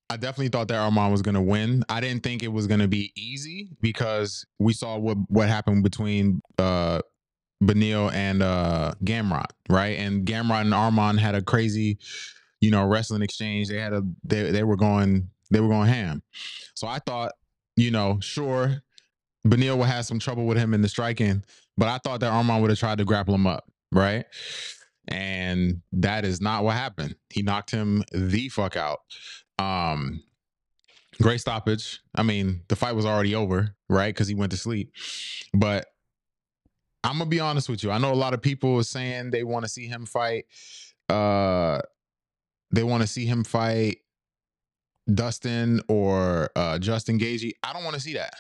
I definitely thought that Arman was gonna win. I didn't think it was gonna be easy because we saw what what happened between uh Beneil and uh Gamrot, right? And Gamrot and Arman had a crazy, you know, wrestling exchange. They had a they they were going they were going ham. So I thought, you know, sure, Beneil would have some trouble with him in the striking, but I thought that Arman would have tried to grapple him up, right? And that is not what happened. He knocked him the fuck out. Um great stoppage. I mean, the fight was already over, right? Because he went to sleep. But I'm gonna be honest with you. I know a lot of people are saying they want to see him fight. Uh they want to see him fight Dustin or uh Justin Gaethje. I don't want to see that.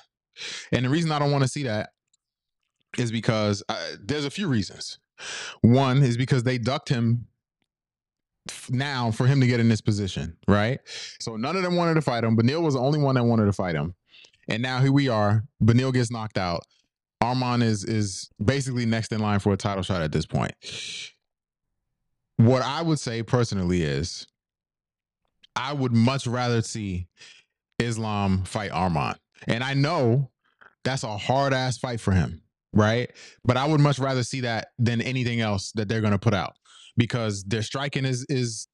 And the reason I don't want to see that is because uh, there's a few reasons. One is because they ducked him now for him to get in this position, right? So none of them wanted to fight him. Beneil was the only one that wanted to fight him. And now here we are. Beneil gets knocked out. Arman is is basically next in line for a title shot at this point. What I would say personally is I would much rather see Islam fight Arman. And I know that's a hard ass fight for him, right? But I would much rather see that than anything else that they're going to put out because their striking is is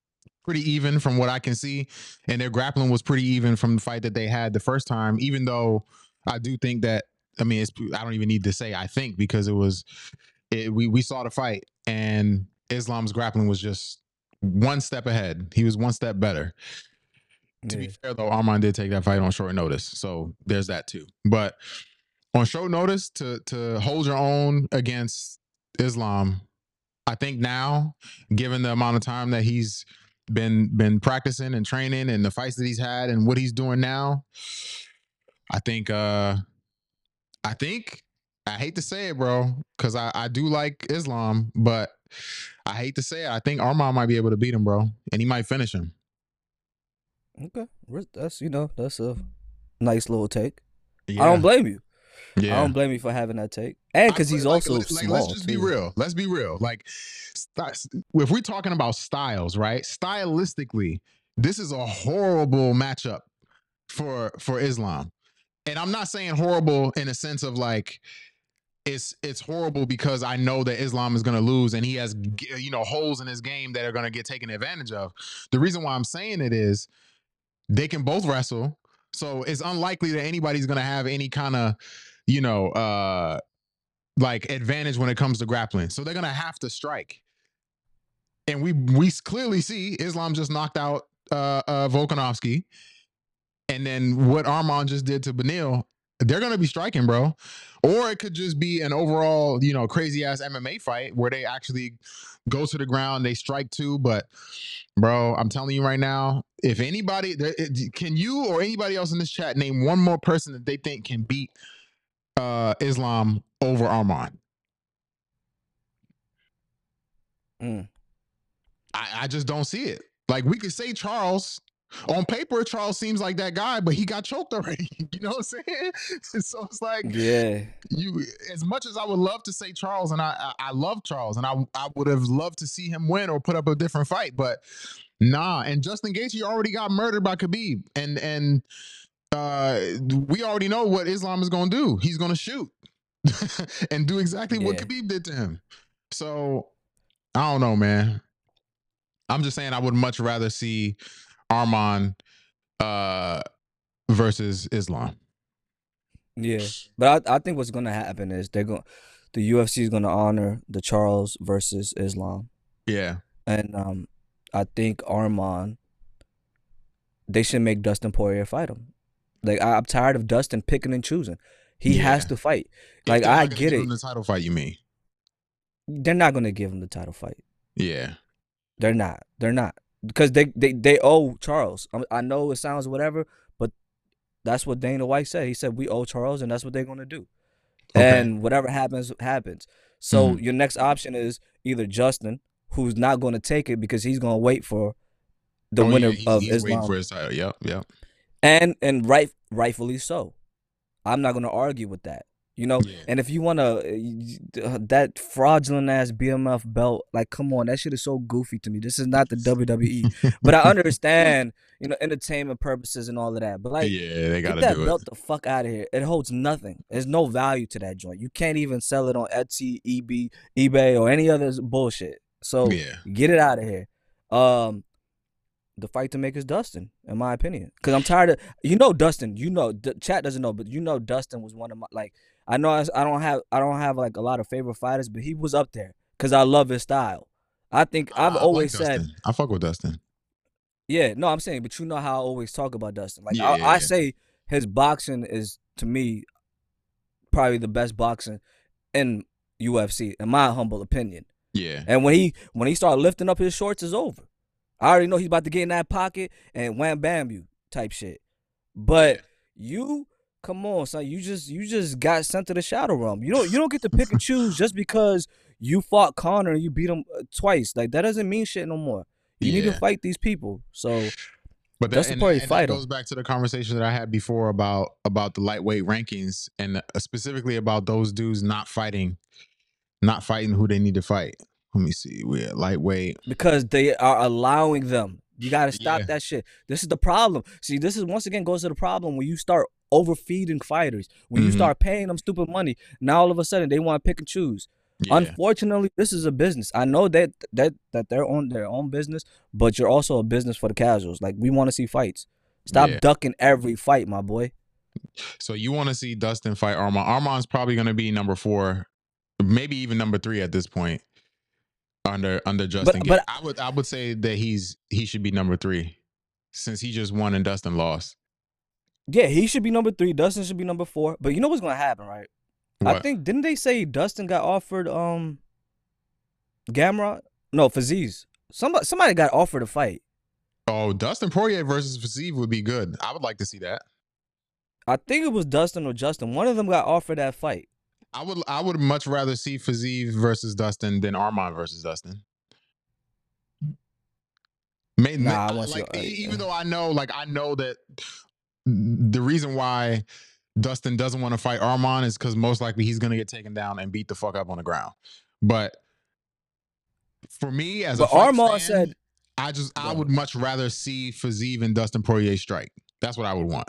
pretty even from what I can see and their grappling was pretty even from the fight that they had the first time even though I do think that I mean it's I don't even need to say I think because it was it, we we saw the fight and Islam's grappling was just one step ahead. He was one step better. To be fair though, Arman did take that fight on short notice, so there's that too. But on short notice to to hold your own against Islam, I think now, given the amount of time that he's been been practicing and training and the fights that he's had and what he's doing now, I think uh I think I hate to say it, bro, because I, I do like Islam, but I hate to say it. I think Arman might be able to beat him, bro, and he might finish him. Okay, that's you know that's a nice little take. Yeah. I don't blame you. Yeah. I don't blame you for having that take, and because he's also like, like, small. let's just be real. Let's be real. Like, if we're talking about styles, right? Stylistically, this is a horrible matchup for for Islam, and I'm not saying horrible in a sense of like it's it's horrible because I know that Islam is going to lose and he has you know holes in his game that are going to get taken advantage of. The reason why I'm saying it is they can both wrestle, so it's unlikely that anybody's going to have any kind of you know uh like advantage when it comes to grappling. So they're gonna have to strike. And we we clearly see Islam just knocked out uh, uh Volkanovski. And then what Arman just did to Beneil, they're gonna be striking, bro. Or it could just be an overall, you know, crazy ass MMA fight where they actually go to the ground, they strike too. But bro, I'm telling you right now, if anybody can you or anybody else in this chat name one more person that they think can beat uh Islam over Arman. Mm. I, I just don't see it. Like we could say Charles. On paper, Charles seems like that guy, but he got choked already. [laughs] You know what I'm saying? [laughs] so it's like Yeah, you as much as I would love to say Charles, and I I, I love Charles, and I I would have loved to see him win or put up a different fight, but nah. And Justin Gaethje already got murdered by Khabib, and and uh we already know what Islam is gonna do. He's gonna shoot [laughs] and do exactly what Yeah. Khabib did to him. So I don't know, man. I'm just saying I would much rather see Arman uh versus Islam. Yeah, but I, I think what's gonna happen is they're going, the UFC is gonna honor the Charles versus Islam, Yeah. and um, I think Arman. They should make Dustin Poirier fight him. Like I, I'm tired of Dustin picking and choosing. He has to fight. Like I get it. The title fight, you mean? They're not gonna give him the title fight. Yeah. They're not. They're not because they they they owe Charles. I, I know it sounds whatever, but that's what Dana White said. He said we owe Charles, and that's what they're gonna do. Okay. And whatever happens, happens. So mm-hmm. your next option is either Justin, who's not going to take it because he's going to wait for the Oh, yeah, winner he's- of he's waiting for his title. Yep. Yep. and and right rightfully so. I'm not going to argue with that. You know, Yeah. and if you want to, that fraudulent ass BMF belt, like, come on, that shit is so goofy to me. This is not the WWE, [laughs] but I understand, you know, entertainment purposes and all of that. But like, yeah, they gotta get that do belt it. the fuck out of here. It holds nothing. There's no value to that joint. You can't even sell it on Etsy, EB, eBay, or any other bullshit. So Yeah. get it out of here. Um, the fight to make is Dustin, in my opinion, because I'm tired of you know Dustin. You know, D- chat doesn't know, but you know Dustin was one of my like. I know I, I don't have I don't have like a lot of favorite fighters, but he was up there because I love his style. I think I- I've I like always said Dustin. I fuck with Dustin. yeah, no, I'm saying, but you know how I always talk about Dustin. Like Yeah, I, yeah, I yeah. say, his boxing is to me probably the best boxing in UFC, in my humble opinion. Yeah. And when he when he started lifting up his shorts, is over. I already know he's about to get in that pocket and wham bam you type shit. But you, come on, son, you just you just got sent to the shadow realm. You don't you don't get to pick and choose just because you fought Conor and you beat him uh, twice. Like that doesn't mean shit no more. You need to fight these people. So But that, and, Poirier and fight that goes back to the conversation that I had before about about the lightweight rankings and uh, specifically about those dudes not fighting, not fighting who they need to fight. Let me see. We're lightweight. because they are allowing them. You got to stop Yeah. that shit. This is the problem. See, this is once again goes to the problem when you start overfeeding fighters. When you Mhm. start paying them stupid money, now all of a sudden they want to pick and choose. Yeah. Unfortunately, this is a business. I know that that that they're on their own business, but you're also a business for the casuals. Like we want to see fights. Stop Yeah. ducking every fight, my boy. So you want to see Dustin fight Arman? Arman's probably going to be number four, maybe even number three at this point. Under under Justin, but- Gate. I would I would say that he's he should be number three, since he just won and Dustin lost. Yeah, he should be number three. Dustin should be number four. But you know what's gonna happen, right? I think didn't they say Dustin got offered um Gamrot? No, Fiziev. Somebody somebody got offered a fight. Oh, Dustin Poirier versus Fiziev would be good. I would like to see that. I think it was Dustin or Justin. One of them got offered that fight. I would I would much rather see Fiziev versus Dustin than Arman versus Dustin. May, Nah, like, uh, even though I know, like I know that the reason why Dustin doesn't want to fight Arman is because most likely he's gonna get taken down and beat the fuck up on the ground. But for me, as a But fight Arman fan, said I just I would much rather see Fiziev and Dustin Poirier strike. That's what I would want.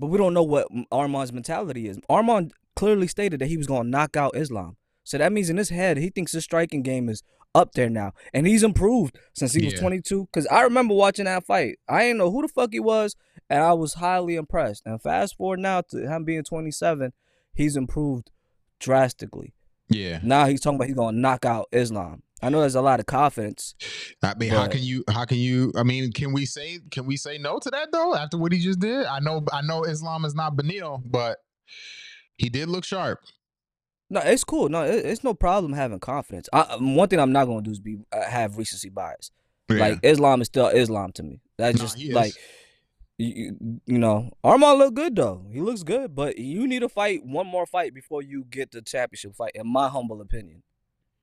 But we don't know what Arman's mentality is. Arman clearly stated that he was going to knock out Islam. So that means in his head, he thinks his striking game is up there now. And he's improved since he was Yeah. 22. Because I remember watching that fight. I didn't know who the fuck he was, and I was highly impressed. And fast forward now to him being 27, he's improved drastically. Yeah. Now he's talking about he's going to knock out Islam. I know there's a lot of confidence. I mean, how can you? How can you? I mean, can we say? Can we say no to that though? After what he just did, I know. I know Islam is not Beneil, but he did look sharp. No, it's cool. No, it, it's no problem having confidence. I, um, one thing I'm not going to do is be uh, have recency bias. Like Islam is still Islam to me. That's just like you, you- you know, Arman look good though. He looks good, but you need to fight one more fight before you get the championship fight. In my humble opinion,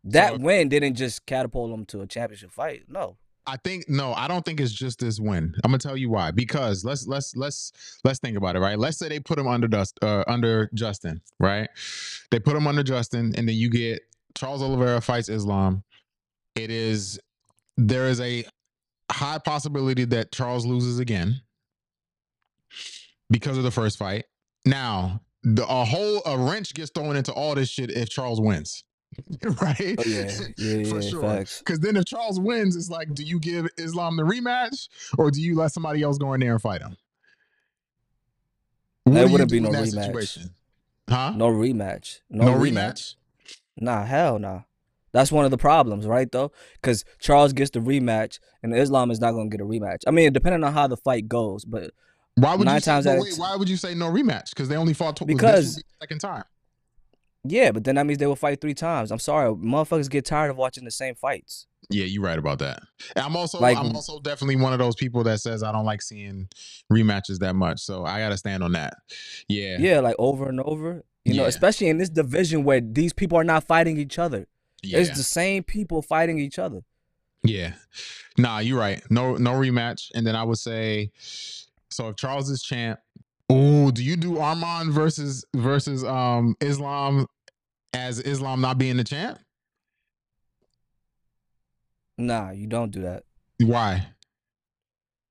that So- win didn't just catapult him to a championship fight. No, I think no, I don't think it's just this win. I'm gonna tell you why. Because let's let's let's let's think about it, right? Let's say they put him under dust uh, under Justin, right? They put him under Justin, and then you get Charles Oliveira fights Islam. It is there is a high possibility that Charles loses again because of the first fight. Now, the a whole a wrench gets thrown into all this shit if Charles wins. [laughs] right? oh yeah, yeah, For sure. Because then if Charles wins, it's like, do you give Islam the rematch or do you let somebody else go in there and fight him? What There wouldn't be no rematch. situation? Huh? No rematch. No, No, rematch. rematch? Nah, hell nah. That's one of the problems, right? Though, because Charles gets the rematch, and Islam is not gonna get a rematch. I mean, depending on how the fight goes, but Why would Nine you say, times out wait, why would you say no rematch? Because they only fought tw- Because- would be the second time. Yeah, but then that means they will fight three times. I'm sorry, motherfuckers get tired of watching the same fights. Yeah, you're right about that. I'm also Like- I'm also definitely one of those people that says I don't like seeing rematches that much. So I gotta stand on that. Yeah. Yeah, like over and over. You know, especially in this division where these people are not fighting each other. Yeah. It's the same people fighting each other. Yeah. Nah, you're right. No, no rematch. And then I would say, so if Charles is champ, oh, do you do Arman versus versus um Islam as Islam not being the champ? Nah, you don't do that. Why?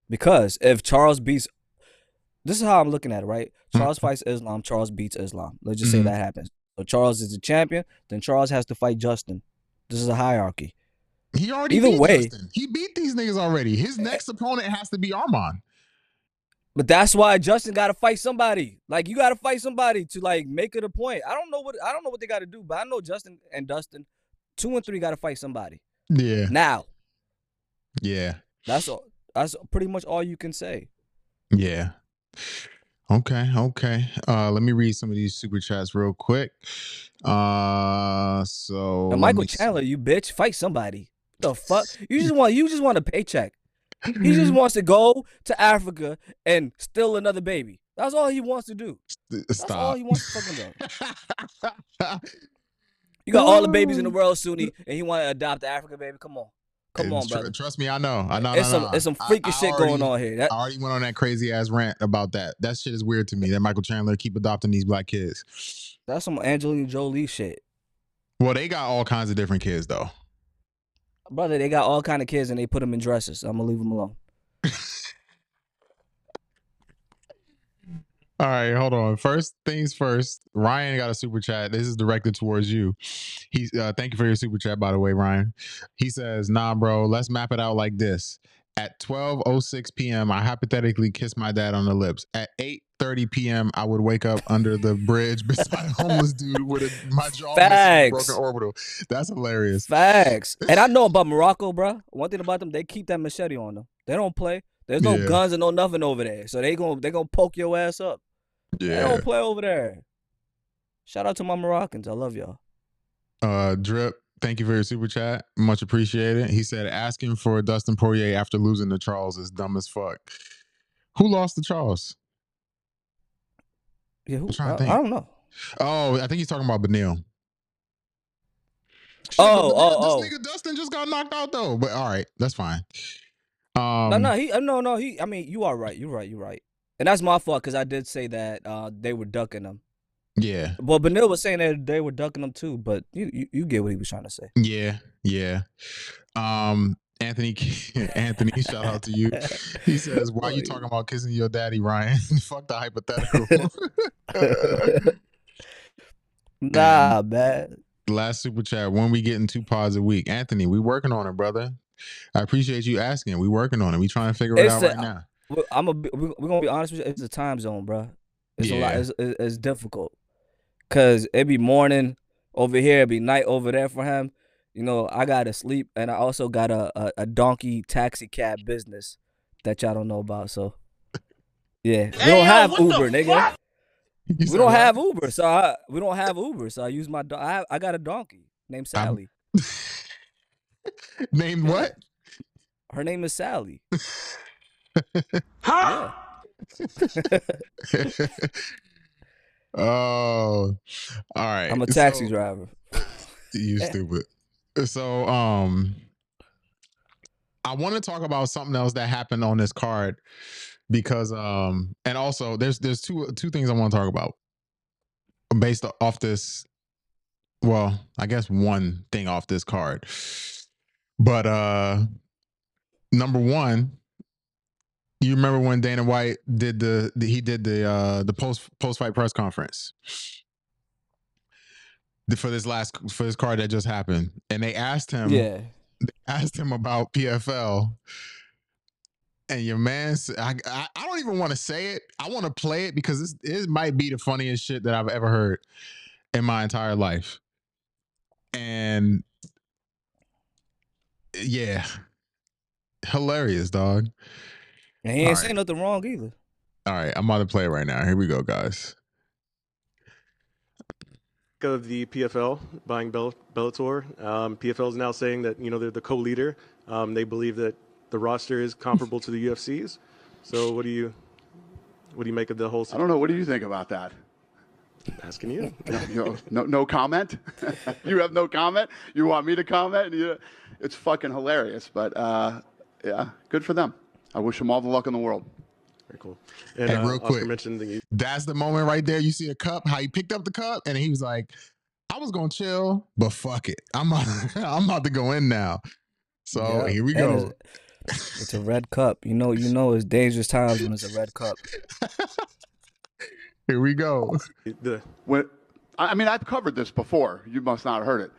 Because if Charles beats, this is how I'm looking at it, right? Hmm. Charles fights Islam, Charles beats Islam. Let's just say Mhm. that happens. So Charles is the champion, then Charles has to fight Justin. This is a hierarchy. He already Either beat way- Justin. He beat these niggas already. His next opponent has to be Arman. But that's why Justin got to fight somebody. Like you got to fight somebody to like make it a point. I don't know what I don't know what they got to do, but I know Justin and Dustin, two and three, got to fight somebody. Yeah. Now Yeah. that's all. That's pretty much all you can say. Yeah. Okay, okay. Uh let me read some of these super chats real quick. Uh so let Michael me see. Chandler, you bitch, fight somebody. The fuck? You just [laughs] want you just want a paycheck. He just mm-hmm. wants to go to Africa and steal another baby. That's all he wants to do. That's all Stop. he wants to fucking do. [laughs] You got all the babies in the world, Sunni, and he want to adopt the African baby. Come on, come And on, tr- brother. Trust me, I know. I know. It's no, some no. it's some I- freaky I shit already- going on here. That, I already went on that crazy ass rant about that. That shit is weird to me. That Michael Chandler keep adopting these black kids. that's some Angelina Jolie shit, Well, they got all kinds of different kids though. Brother. They got all kind of kids and they put them in dresses. I'm gonna leave them alone. [laughs] All right, hold on. First things first, Ryan got a super chat. This is directed towards you. He uh, thank you for your super chat, by the way, Ryan. He says, "Nah, bro, let's map it out like this. At 12:06 p.m., I hypothetically kiss my dad on the lips. At 8:30 p.m., I would wake up under the bridge beside a homeless dude with a, my jaw Facts. broken orbital. That's hilarious. Facts. And I know about Morocco, bro. One thing about them, they keep that machete on them. They don't play. There's no Yeah. guns and no nothing over there. So they gon' they gonna poke your ass up. They don't play over there. Shout out to my Moroccans. I love y'all. Uh, Drip, thank you for your super chat. Much appreciated. He said, asking for Dustin Poirier after losing to Charles is dumb as fuck. Who lost to Charles? Yeah, who, I'm trying to I, I don't know. Oh, I think he's talking about Beneil. Shit, Oh, but oh, Beneil- oh. This nigga Dustin just got knocked out though. But all right, that's fine. Um, no, no, he, uh, no, no, he. I mean, you are right. You're right. You're right. And that's my fault because I did say that uh, they were ducking them. Yeah, Well, Beneil was saying that they were ducking them too. But you, you, you get what he was trying to say. yeah, yeah. Um, Anthony, [laughs] Anthony, shout out to you. He says, "Why are you talking about kissing your daddy, Ryan? [laughs] Fuck the hypothetical." [laughs] nah, man. last super chat when we getting two pods a week anthony we working on it brother i appreciate you asking we working on it we trying to figure it It's out the- right now I'm a. We're gonna be honest with you. It's a time zone, bro. It's a lot. It's, it's, it's difficult, cause it be morning over here, it be night over there for him. You know, I gotta sleep, and I also got a a, a donkey taxi cab business that y'all don't know about. So, yeah, we don't have Uber, nigga. [laughs] You We don't what? have Uber, so I we don't have Uber, so I use my. do- I have, I got a donkey named I'm- Sally. [laughs] named what Her name is Sally. [laughs] Yeah. oh all right I'm a taxi So- driver. you stupid so um i want to talk about something else that happened on this card because um and also there's there's two two things i want to talk about based off this well i guess one thing off this card. But uh number one you remember when dana white did the, the he did the uh the post post fight press conference for this last for this card that just happened and they asked him Yeah. asked him about pfl and your man, I I don't even want to say it. I want to play it because this it might be the funniest shit that I've ever heard in my entire life. And yeah, hilarious, dog. And he ain't All saying right. nothing wrong either. All right, I'm about to play it right now. Here we go, guys. Of the PFL buying Bell- Bellator. Um, PFL is now saying that you know they're the co-leader. Um, they believe that the roster is comparable to the UFC's. So what do you what do you make of the whole? I don't know. What do you think about that? Asking you. No, no, no comment. [laughs] you have no comment. You want me to comment? You, it's fucking hilarious. But uh, yeah, good for them. I wish them all the luck in the world. Very cool. And Hey, uh, real Oscar quick. mentioned the That's the moment right there. You see a cup, how he picked up the cup, and he was like, "I was gonna chill, but fuck it, I'm [laughs] I'm about to go in now." So Yeah, here we and go. It's, it's a red cup. You know, you know, it's dangerous times when it's a red cup. [laughs] Here we go. When, I I mean, I've covered this before. You must not have heard it.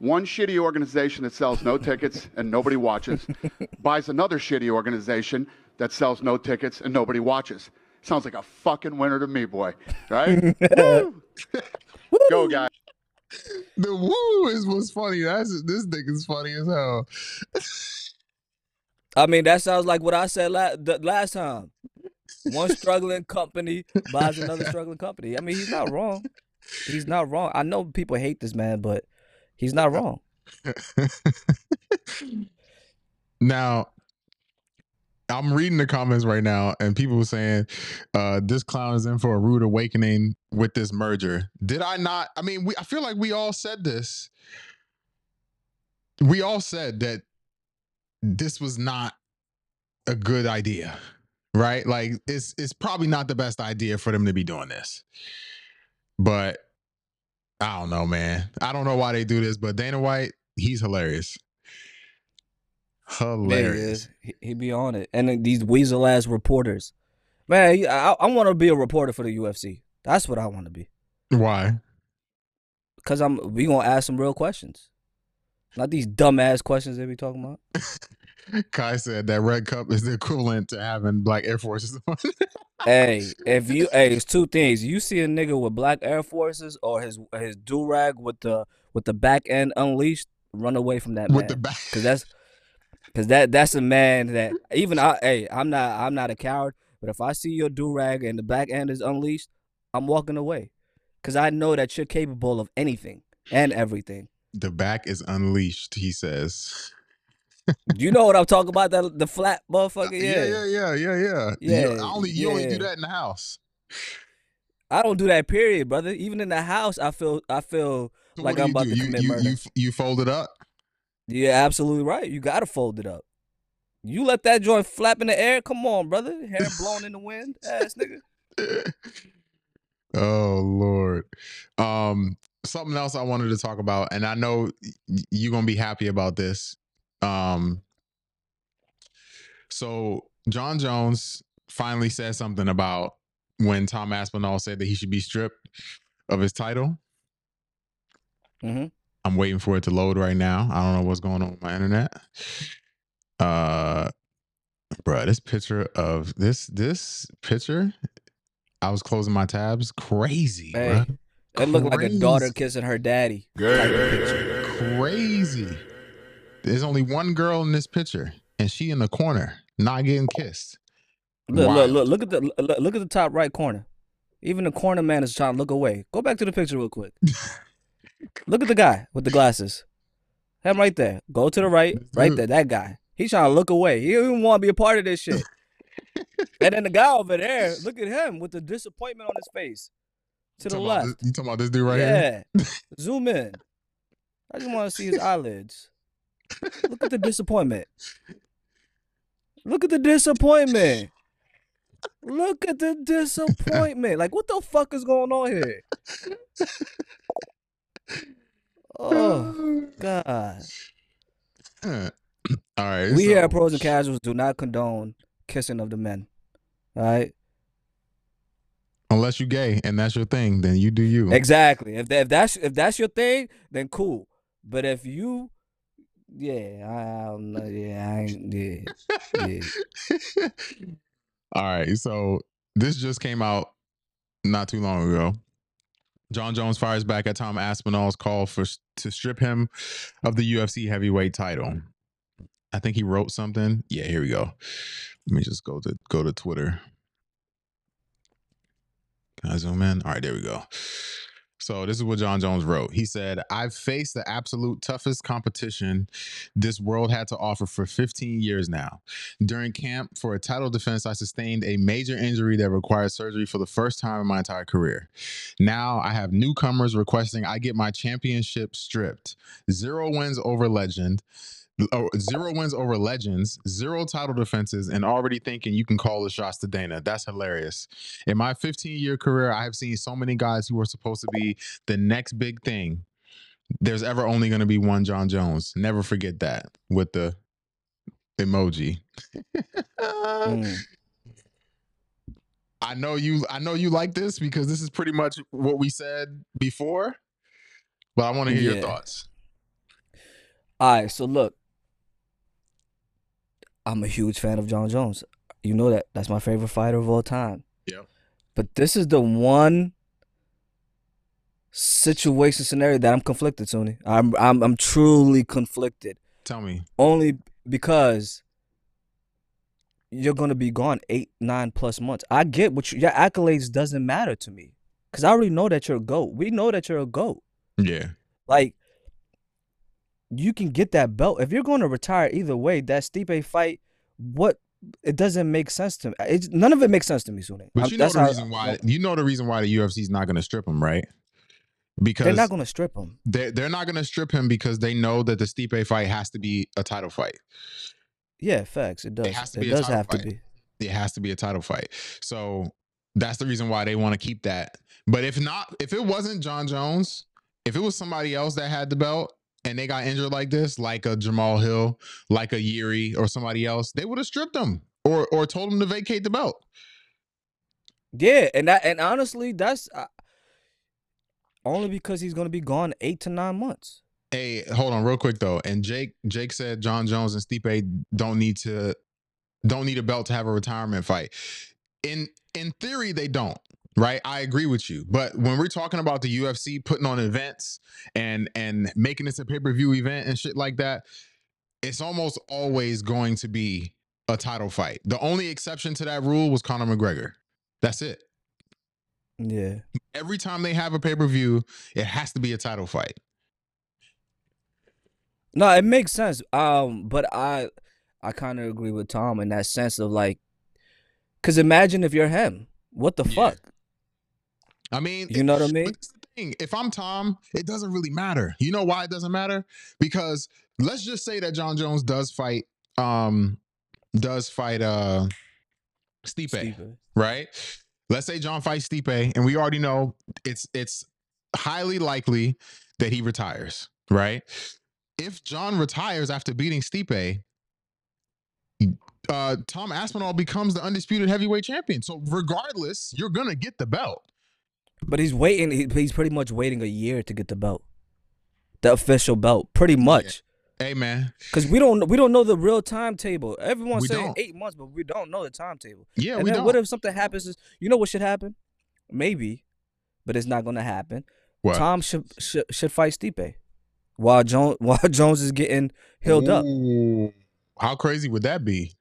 One shitty organization that sells no tickets and nobody watches [laughs] buys another shitty organization that sells no tickets and nobody watches. Sounds like a fucking winner to me, boy. Right? [laughs] Woo! Go, guys. The woo is was funny. That's this nigga's funny as hell. I mean, that sounds like what I said la- the last time. One struggling company buys another [laughs] struggling company. I mean, he's not wrong. He's not wrong. I know people hate this man, but he's not wrong. [laughs] now, I'm reading the comments right now, and people saying uh, this clown is in for a rude awakening with this merger. Did I not? I mean, we, I feel like we all said this. We all said that this was not a good idea, right? Like it's it's probably not the best idea for them to be doing this. But I don't know, man. I don't know why they do this, but Dana White, he's hilarious. Hilarious. is. He, he be on it. And uh, these weasel ass reporters. Man, I, I want to be a reporter for the UFC. That's what I want to be. Why? Cause I'm we gonna ask some real questions. Not these dumbass questions they be talking about. [laughs] Kai said that red cup is the equivalent to having black Air Forces [laughs] hey, if you hey, it's two things. You see a nigga with black Air Forces or his his do rag with the with the back end unleashed, run away from that man. with the back. Cause that's cause that that's a man that [laughs] even I hey, I'm not I'm not a coward, but if I see your do rag and the back end is unleashed, I'm walking away. Cause I know that you're capable of anything and everything. The back is unleashed, he says. You know what I'm talking about? That the flat uh, motherfucker. yeah, Yeah. yeah, yeah, yeah, yeah. You, Yeah, I only you only do that in the house. I don't do that. Period, brother. Even in the house, I feel I feel So like I'm about do? to commit you, murder. You, you fold it up. You're absolutely right. You gotta fold it up. You let that joint flap in the air. Come on, brother. Hair blown in the wind, ass nigga. [laughs] oh Lord. Um, something else I wanted to talk about, and I know you're gonna be happy about this. Um, so Jon Jones finally said something about when Tom Aspinall said that he should be stripped of his title. Mhm. I'm waiting for it to load right now. I don't know what's going on with my internet. Uh, bruh, this picture of this this picture. I was closing my tabs. Crazy, Hey, bruh. It looked like a daughter kissing her daddy. type of picture. Crazy. There's only one girl in this picture, and she in the corner, not getting kissed. Look, Wild. look, look, look at the look, look at the top right corner. Even the corner man is trying to look away. Go back to the picture real quick. [laughs] look at the guy with the glasses. Him right there. Go to the right, right mm-hmm. there. That guy. He's trying to look away. He don't even want to be a part of this shit. and then the guy over there, look at him with the disappointment on his face. To the You left. this- you talking about this dude right here? yeah. Zoom in. I just want to see his eyelids. Look at the disappointment. Look at the disappointment. Look at the disappointment. Like, what the fuck is going on here? Oh, [laughs] God. [clears throat] All right. We here at Pros and Casuals do not condone kissing of the men. All right? Unless you're gay and that's your thing, then you do you. Exactly. If that, if that's if that's your thing, then cool. But if you yeah, I, I don't know. Yeah, I ain't. Yeah, yeah. [laughs] All right, so this just came out not too long ago. Jon Jones fires back at Tom Aspinall's call for to strip him of the UFC heavyweight title. I think he wrote something. Yeah, here we go. Let me just go to go to Twitter. Can I zoom in? All right, there we go. So this is what Jon Jones wrote. He said, I've faced the absolute toughest competition this world had to offer for 15 years now. During camp for a title defense, I sustained a major injury that required surgery for the first time in my entire career. Now I have newcomers requesting I get my championship stripped. Zero wins over legend. Oh, zero wins over legends, zero title defenses, and already thinking you can call the shots to Dana. That's hilarious. In my 15 year career, I have seen so many guys who are supposed to be the next big thing. There's ever only going to be one Jon Jones. Never forget that with the emoji. Mm. I know you. I know you like this because this is pretty much what we said before. But I want to hear Yeah. your thoughts. All right, so look, I'm a huge fan of Jon Jones. You know that. That's my favorite fighter of all time. Yeah. But this is the one situation scenario that I'm conflicted, Tony. I'm I'm I'm truly conflicted. Tell me. Only because you're gonna be gone eight, nine plus months. I get what you, your accolades doesn't matter to me. Cause I already know that you're a GOAT. We know that you're a GOAT. Yeah. Like you can get that belt if you're going to retire either way. That Stipe fight, what it doesn't make sense to me. It's, none of it makes sense to me, Sunni. But you know that's the reason why. You know the reason why the UFC is not going to strip him, right? Because they're not going to strip him. they're, they're not going to strip him because they know that the Stipe fight has to be a title fight. Yeah, facts. It does. It, has to be a does have to be. It has to be a title fight. So that's the reason why they want to keep that. But if not, if it wasn't Jon Jones, if it was somebody else that had the belt and they got injured like this, like a Jamahal Hill, like a Yuri or somebody else, they would have stripped them or or told them to vacate the belt. Yeah, and that and honestly, that's uh, only because he's going to be gone eight to nine months. Hey, hold on real quick though. And Jake Jake said Jon Jones and Stipe don't need to don't need a belt to have a retirement fight. In in theory they don't. Right? I agree with you. But when we're talking about the UFC putting on events and and making this a pay-per-view event and shit like that, it's almost always going to be a title fight. The only exception to that rule was Conor McGregor. That's it. Yeah. Every time they have a pay-per-view, it has to be a title fight. No, it makes sense. Um, but I, I kind of agree with Tom in that sense of like, cause imagine if you're him, what the Yeah. fuck? I mean, You know what I mean? the thing. If I'm Tom, it doesn't really matter. You know why it doesn't matter? Because let's just say that Jon Jones does fight, um, does fight uh Stipe, Stipe. right? Let's say Jon fights Stipe, and we already know it's it's highly likely that he retires, right? If Jon retires after beating Stipe, uh, Tom Aspinall becomes the undisputed heavyweight champion. So regardless, you're gonna get the belt. But he's waiting. He, he's pretty much waiting a year to get the belt, the official belt, pretty much. Hey man, Cause we don't we don't know the real timetable. Everyone's We saying don't. eight months, but we don't know the timetable. yeah, and we then don't. what if something happens? Is, you know what should happen? Maybe, but it's not gonna happen. What? Tom should should, should fight Stipe, while Jones [laughs] while Jones is getting healed up. How crazy would that be?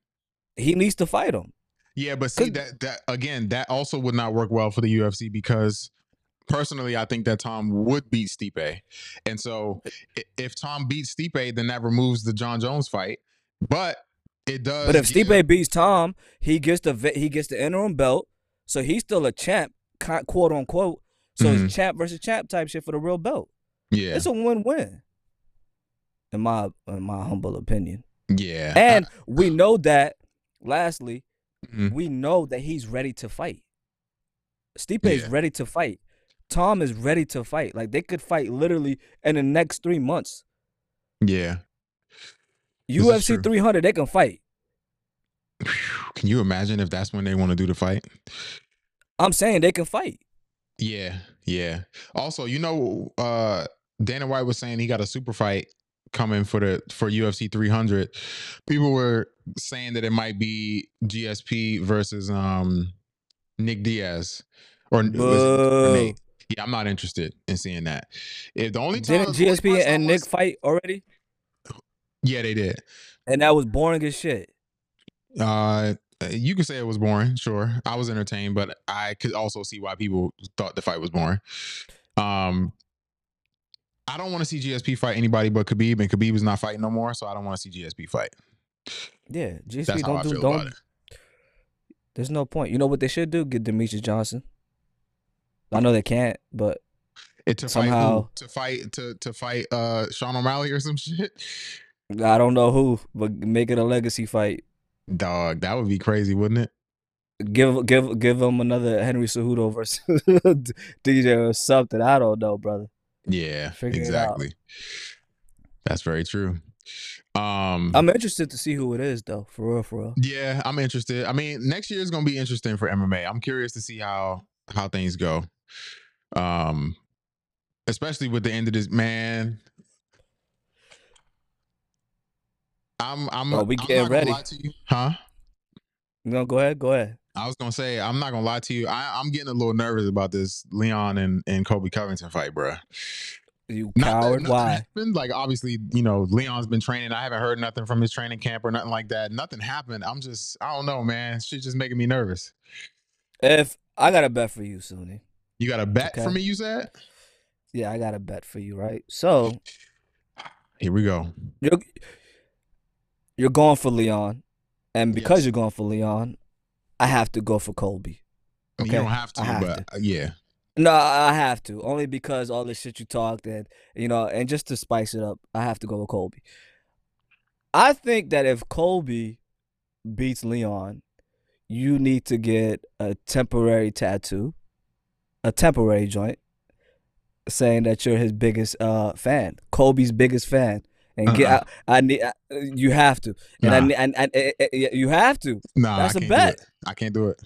He needs to fight him. Yeah, but see that that again, that also would not work well for the UFC because personally, I think that Tom would beat Stipe, and so if Tom beats Stipe, then that removes the Jon Jones fight. But it does. But if give- Stipe beats Tom, he gets the he gets the interim belt, so he's still a champ, quote unquote. So Mhm. it's champ versus champ type shit for the real belt. yeah, It's a win win, in my in my humble opinion. yeah, And we know that. Lastly, Mhm. we know that he's ready to fight. Stipe is ready to fight. Tom is ready to fight. Like they could fight literally in the next three months. yeah. UFC 300, they can fight. Can you imagine if that's when they want to do the fight? I'm saying they can fight. Yeah, yeah. Also, you know, uh Dana White was saying he got a super fight coming for the for UFC 300, people were saying that it might be GSP versus um Nick Diaz or, was or Nate. Yeah, I'm not interested in seeing that. If the only time Didn't GSP and wanna Nick fight already? yeah, they did. And that was boring as shit. Uh, you could say it was boring. Sure, I was entertained, but I could also see why people thought the fight was boring. Um, I don't want to see GSP fight anybody but Khabib, and Khabib is not fighting no more, so I don't want to see GSP fight. Yeah, GSP That's don't do don't. There's no point. You know what they should do? Get Demetrius Johnson. I know they can't, but It to Somehow- fight who? to fight to to fight uh Sean O'Malley or some [laughs] shit. I don't know who. But make it a legacy fight. Dog, that would be crazy, wouldn't it? Give give give him another Henry Cejudo versus [laughs] DJ or something. I don't know, brother. Yeah, Figure it out. exactly. That's very true. Um, I'm interested to see who it is, though. For real, for real. Yeah, I'm interested. I mean, next year is going to be interesting for MMA. I'm curious to see how how things go. Um especially with the end of this man. I'm I'm Oh, we I'm getting ready. lie to you. Huh? No, go ahead, go ahead. I was gonna say I'm not gonna lie to you. I, I'm getting a little nervous about this Leon and, and Colby Covington fight, bro. You coward. nothing Why? happened. Like obviously, you know, Leon's been training. I haven't heard nothing from his training camp or nothing like that. Nothing happened. I'm just, I don't know, man. She's just making me nervous. If I got a bet for you, Sunni. You got a bet Okay. for me? You said. Yeah, I got a bet for you, right? So Here we go. you're you're going for Leon, and because Yes. you're going for Leon, I have to go for Colby. Okay, You don't have to, have but uh, yeah. No, I have to only because all this shit you talked and you know, and just to spice it up, I have to go with Colby. I think that if Colby beats Leon, you need to get a temporary tattoo, a temporary joint, saying that you're his biggest uh fan, Colby's biggest fan, and get. Uh-uh. I, I need. I, you have to, and I Nah. need, and, and, and, and- you have to. Nah, That's I a bet. I can't do it.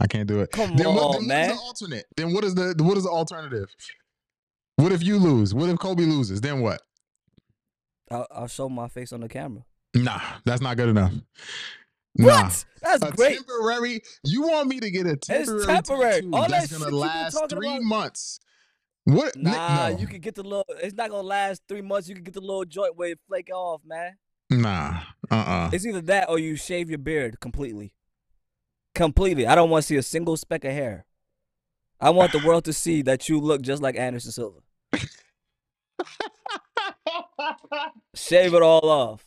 I can't do it. Come then what, on, then man. What's the alternate? Then what is the what is the alternative? What if you lose? What if Colby loses? Then what? I'll, I'll show my face on the camera. Nah, that's not good enough. Nah. What? That's A great. temporary. You want me to get a temporary temporary. tattoo All that's that gonna shit you been last three about- months? What? Nick, Nah, no. you can get the little. It's not gonna last three months. You can get the little joint where it flake off, man. Nah. Uh. uh It's either that or you shave your beard completely. Completely. I don't want to see a single speck of hair. I want the world to see that you look just like Anderson Silva. Shave it all off.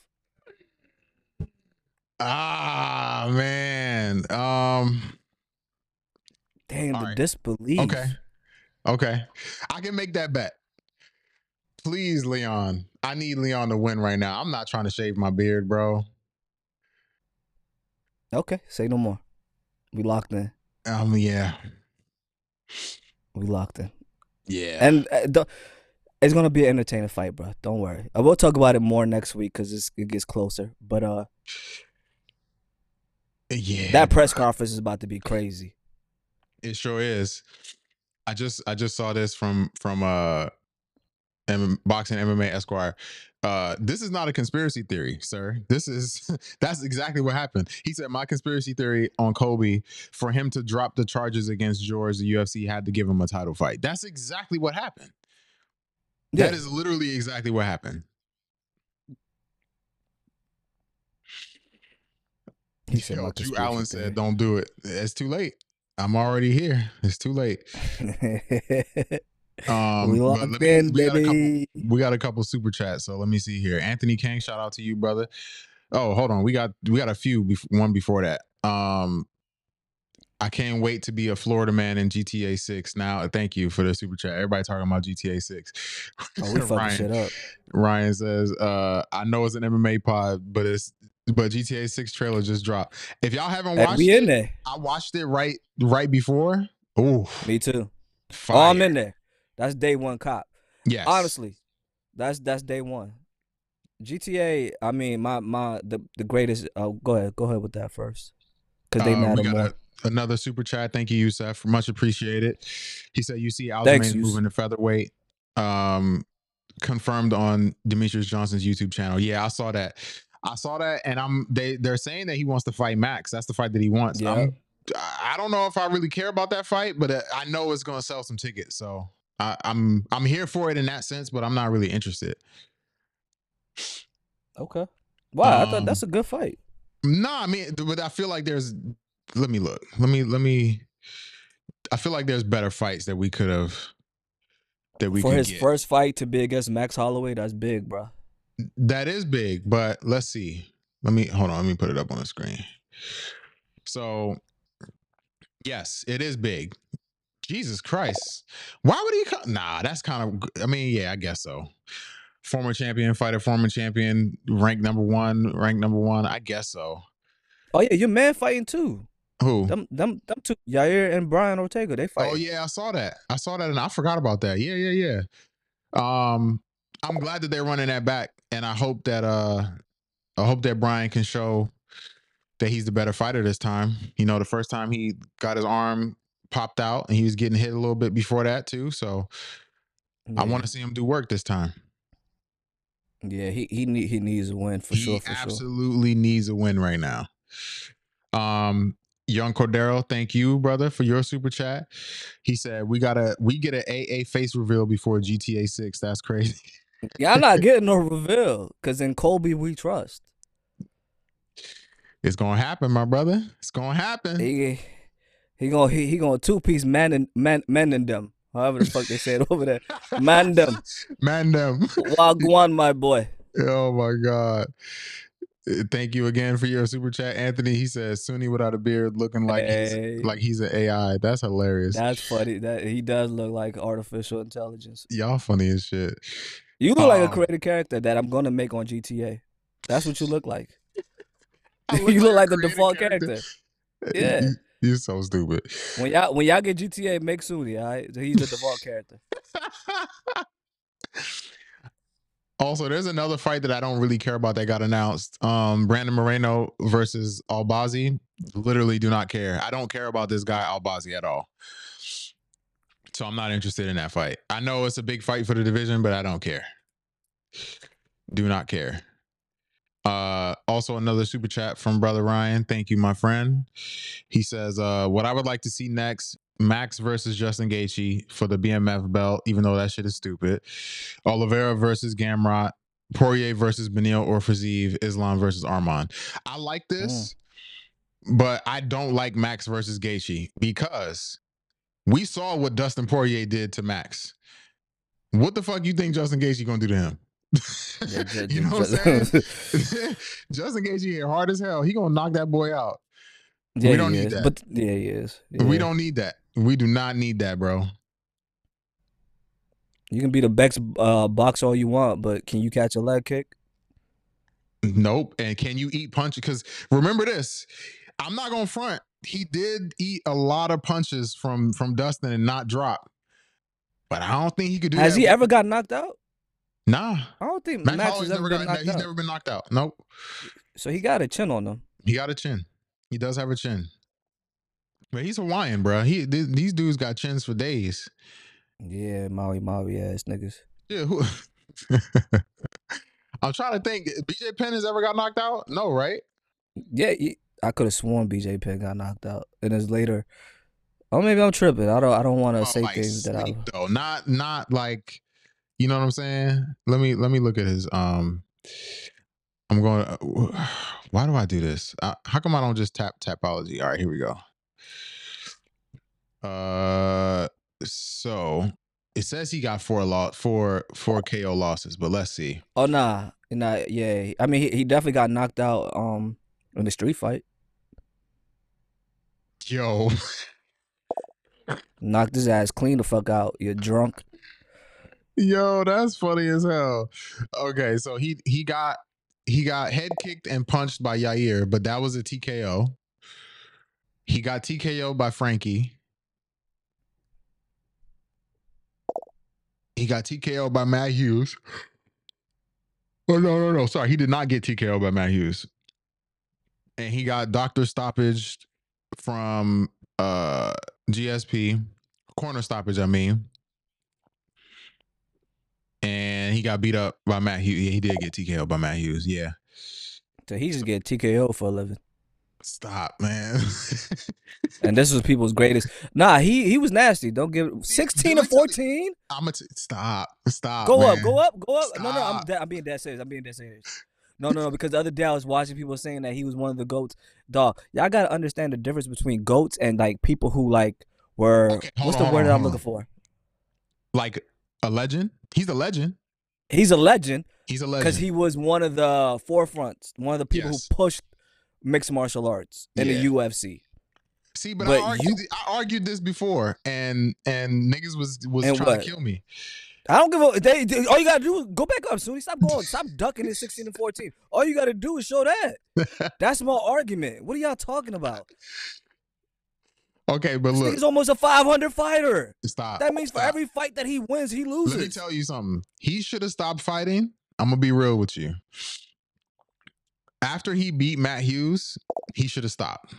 ah man. Um. Dang, the right. disbelief. Okay. Okay. I can make that bet. Please, Leon. I need Leon to win right now. I'm not trying to shave my beard, bro. Okay. Say no more. We locked in. Um. Yeah. We locked in. Yeah. And uh, don't- it's gonna be an entertaining fight, bro. Don't worry. I will talk about it more next week because it gets closer. But uh, yeah. that press conference is about to be crazy. It sure is. I just I just saw this from from uh M- boxing MMA Esquire. Uh this is not a conspiracy theory, sir. This is [laughs] that's exactly what happened. He said my conspiracy theory on Colby for him to drop the charges against George, the UFC had to give him a title fight. That's exactly what happened. That Yeah. is literally exactly what happened. He said Yo, Drew Allen said, "Don't do it. It's too late. I'm already here. It's too late." [laughs] Um, we locked me- in, we got a couple- baby. we got a couple super chats, so let me see here. Anthony King, shout out to you, brother. Oh, hold on, we got we got a few. One before that. Um, I can't wait to be a Florida man in GTA Six. Now, thank you for the super chat. Everybody talking about GTA Six. Oh, we [laughs] fucking shit up. Ryan says, uh, I know it's an MMA pod, but it's but GTA 6 trailer just dropped. If y'all haven't watched we it, in there. I watched it right right before. Oh, Me too. fire. Oh, I'm in there. That's day one cop. Yes. Honestly, that's that's day one. GTA. I mean, my my the the greatest. Oh, go ahead. Go ahead with that first, because they Uh, matter more. a- another super chat. Thank you, Yusef. Much appreciated. He said, "You see, Aljamain's moving to featherweight." Um, confirmed on Demetrius Johnson's YouTube channel. Yeah, I saw that. I saw that, and I'm they they're saying that he wants to fight Max. That's the fight that he wants. Yeah. I'm, I don't know if I really care about that fight, but uh, I know it's going to sell some tickets. So I, I'm I'm here for it in that sense, but I'm not really interested. Okay. Wow, I thought Um, that's a good fight. No, I mean, but I feel like there's. Let me look. Let me let me. I feel like there's better fights that we could have. That we For his get. first fight to be against Max Holloway, that's big, bro. That is big, but let's see. Let me hold on. Let me put it up on the screen. So, yes, it is big. Jesus Christ, why would he come? Nah, that's kind of. I mean, yeah, I guess so. Former champion, fighter, former champion, ranked number one, ranked number one. I guess so. Oh yeah, your man fighting too. Who? Them them them two, Yair and Brian Ortega, they fight. Oh yeah, I saw that. I saw that, and I forgot about that. Yeah, yeah, yeah. Um, I'm glad that they're running that back, and I hope that uh, I hope that Brian can show that he's the better fighter this time. You know, the first time he got his arm popped out, and he was getting hit a little bit before that too. So I want to see him do work this time. Yeah, he he need he needs a win for he sure. For sure. absolutely needs a win right now. Um, Young Cordero, thank you, brother, for your super chat. He said we gotta we get an AA face reveal before GTA Six. That's crazy. [laughs] Y'all not getting no reveal, cause in Colby we trust. It's gonna happen, my brother. It's gonna happen. He he gonna he, he gonna two piece man and man. However the fuck they say it over there. Man them. [laughs] Man, them. Wagwan, my boy. oh my god. Thank you again for your super chat, Anthony. He says Sunni without a beard, looking like Hey. he's like he's an AI. That's hilarious. That's funny. That he does look like artificial intelligence. Y'all funny as shit. You look like a Um, creative character that I'm gonna make on GTA. That's what you look like. I [laughs] you look like a the default character. [laughs] Yeah. You- You're so stupid. When y'all when y'all get GTA, make Sunni, all right? He's the default character. [laughs] also, there's another fight that I don't really care about that got announced. Um, Brandon Moreno versus Albazi. Literally do not care. I don't care about this guy Albazi at all. So I'm not interested in that fight. I know it's a big fight for the division, but I don't care. Do not care. Uh, also another super chat from brother Ryan. Thank you, my friend. He says, uh, what I would like to see next, Max versus Justin Gaethje for the BMF belt, even though that shit is stupid. Oliveira versus Gamrot, Poirier versus Beneil or Fiziev, Islam versus Arman. I like this, but I don't like Max versus Gaethje because we saw what Dustin Poirier did to Max. What the fuck you think Justin Gaethje gonna do to him? Yeah, [laughs] ju- you know what I'm saying? [laughs] [laughs] Justin Gaethje hard as hell. He gonna knock that boy out. Yeah, don't need is. that. But yeah, he is. We don't need that. We do not need that, bro. You can be the best uh, boxer all you want, but can you catch a leg kick? Nope. And can you eat punches? Because remember this, I'm not gonna front. He did eat a lot of punches from from Dustin and not drop. But I don't think he could do Has that. Has he ever got knocked out? Nah. I don't think Max Max has never been got. knocked He's out. never been knocked out. Nope. So he got a chin on him. He got a chin. He does have a chin. But he's Hawaiian, bro. He th- these dudes got chins for days. Yeah, Maui Maui ass niggas. Yeah. Who- [laughs] I'm trying to think. BJ Penn has ever got knocked out? No, right? Yeah, he- I could have sworn BJ Penn got knocked out, and it's later. Oh, maybe I'm tripping. I don't. I don't want to Oh, say like things that I. though. Not not like you know what I'm saying. Let me let me look at his. Um, I'm going. [sighs] to Why do I do this? Uh, how come I don't just tap tapology? All right, here we go. Uh, so it says he got four lot four four KO losses, but let's see. Oh nah, nah. Yeah, I mean he, he definitely got knocked out. Um, in the street fight, Yo, [laughs] knocked his ass clean the fuck out. You're drunk. Yo, that's funny as hell. Okay, so he he got he got head kicked and punched by Yair, but that was a TKO. He got TKO by Frankie. He got TKO by Matt Hughes. Oh no, no, no. Sorry, he did not get TKO by Matt Hughes. And he got doctor stoppage from uh GSP. Corner stoppage, I mean and he got beat up by Matt Hughes. Yeah, he did get TKO by Matt Hughes. Yeah. So he just get TKO for a living. Stop, man. [laughs] And this was people's greatest. Nah, he he was nasty. Don't give sixteen let to me tell you- fourteen. I'm gonna t- stop. Stop. Go up, go up, go up. No, no, I'm de- I'm being dead serious. I'm being dead serious. No, no, no. Because the other day I was watching people saying that he was one of the goats. Dog, y'all gotta understand the difference between goats and like people who like were. Okay, what's on, the word on, that I'm hold looking for? Like a legend. He's a legend. He's a legend He's a legend. because he was one of the forefronts, one of the people Yes. who pushed mixed martial arts in Yeah. the UFC. See, but, but I, argued, you- I argued this before, and and niggas was was trying what? to kill me. I don't give a. They, they- all you gotta do is go back up, Sunni. Stop going. Stop ducking in 16 and 14. All you gotta do is show that. [laughs] That's my argument. What are y'all talking about? Okay, but This look, nigga's almost a 500 fighter. stop. That means for stop. every fight that he wins, he loses. Let me tell you something. He should have stopped fighting. I'm gonna be real with you. After he beat Matt Hughes, he should have stopped.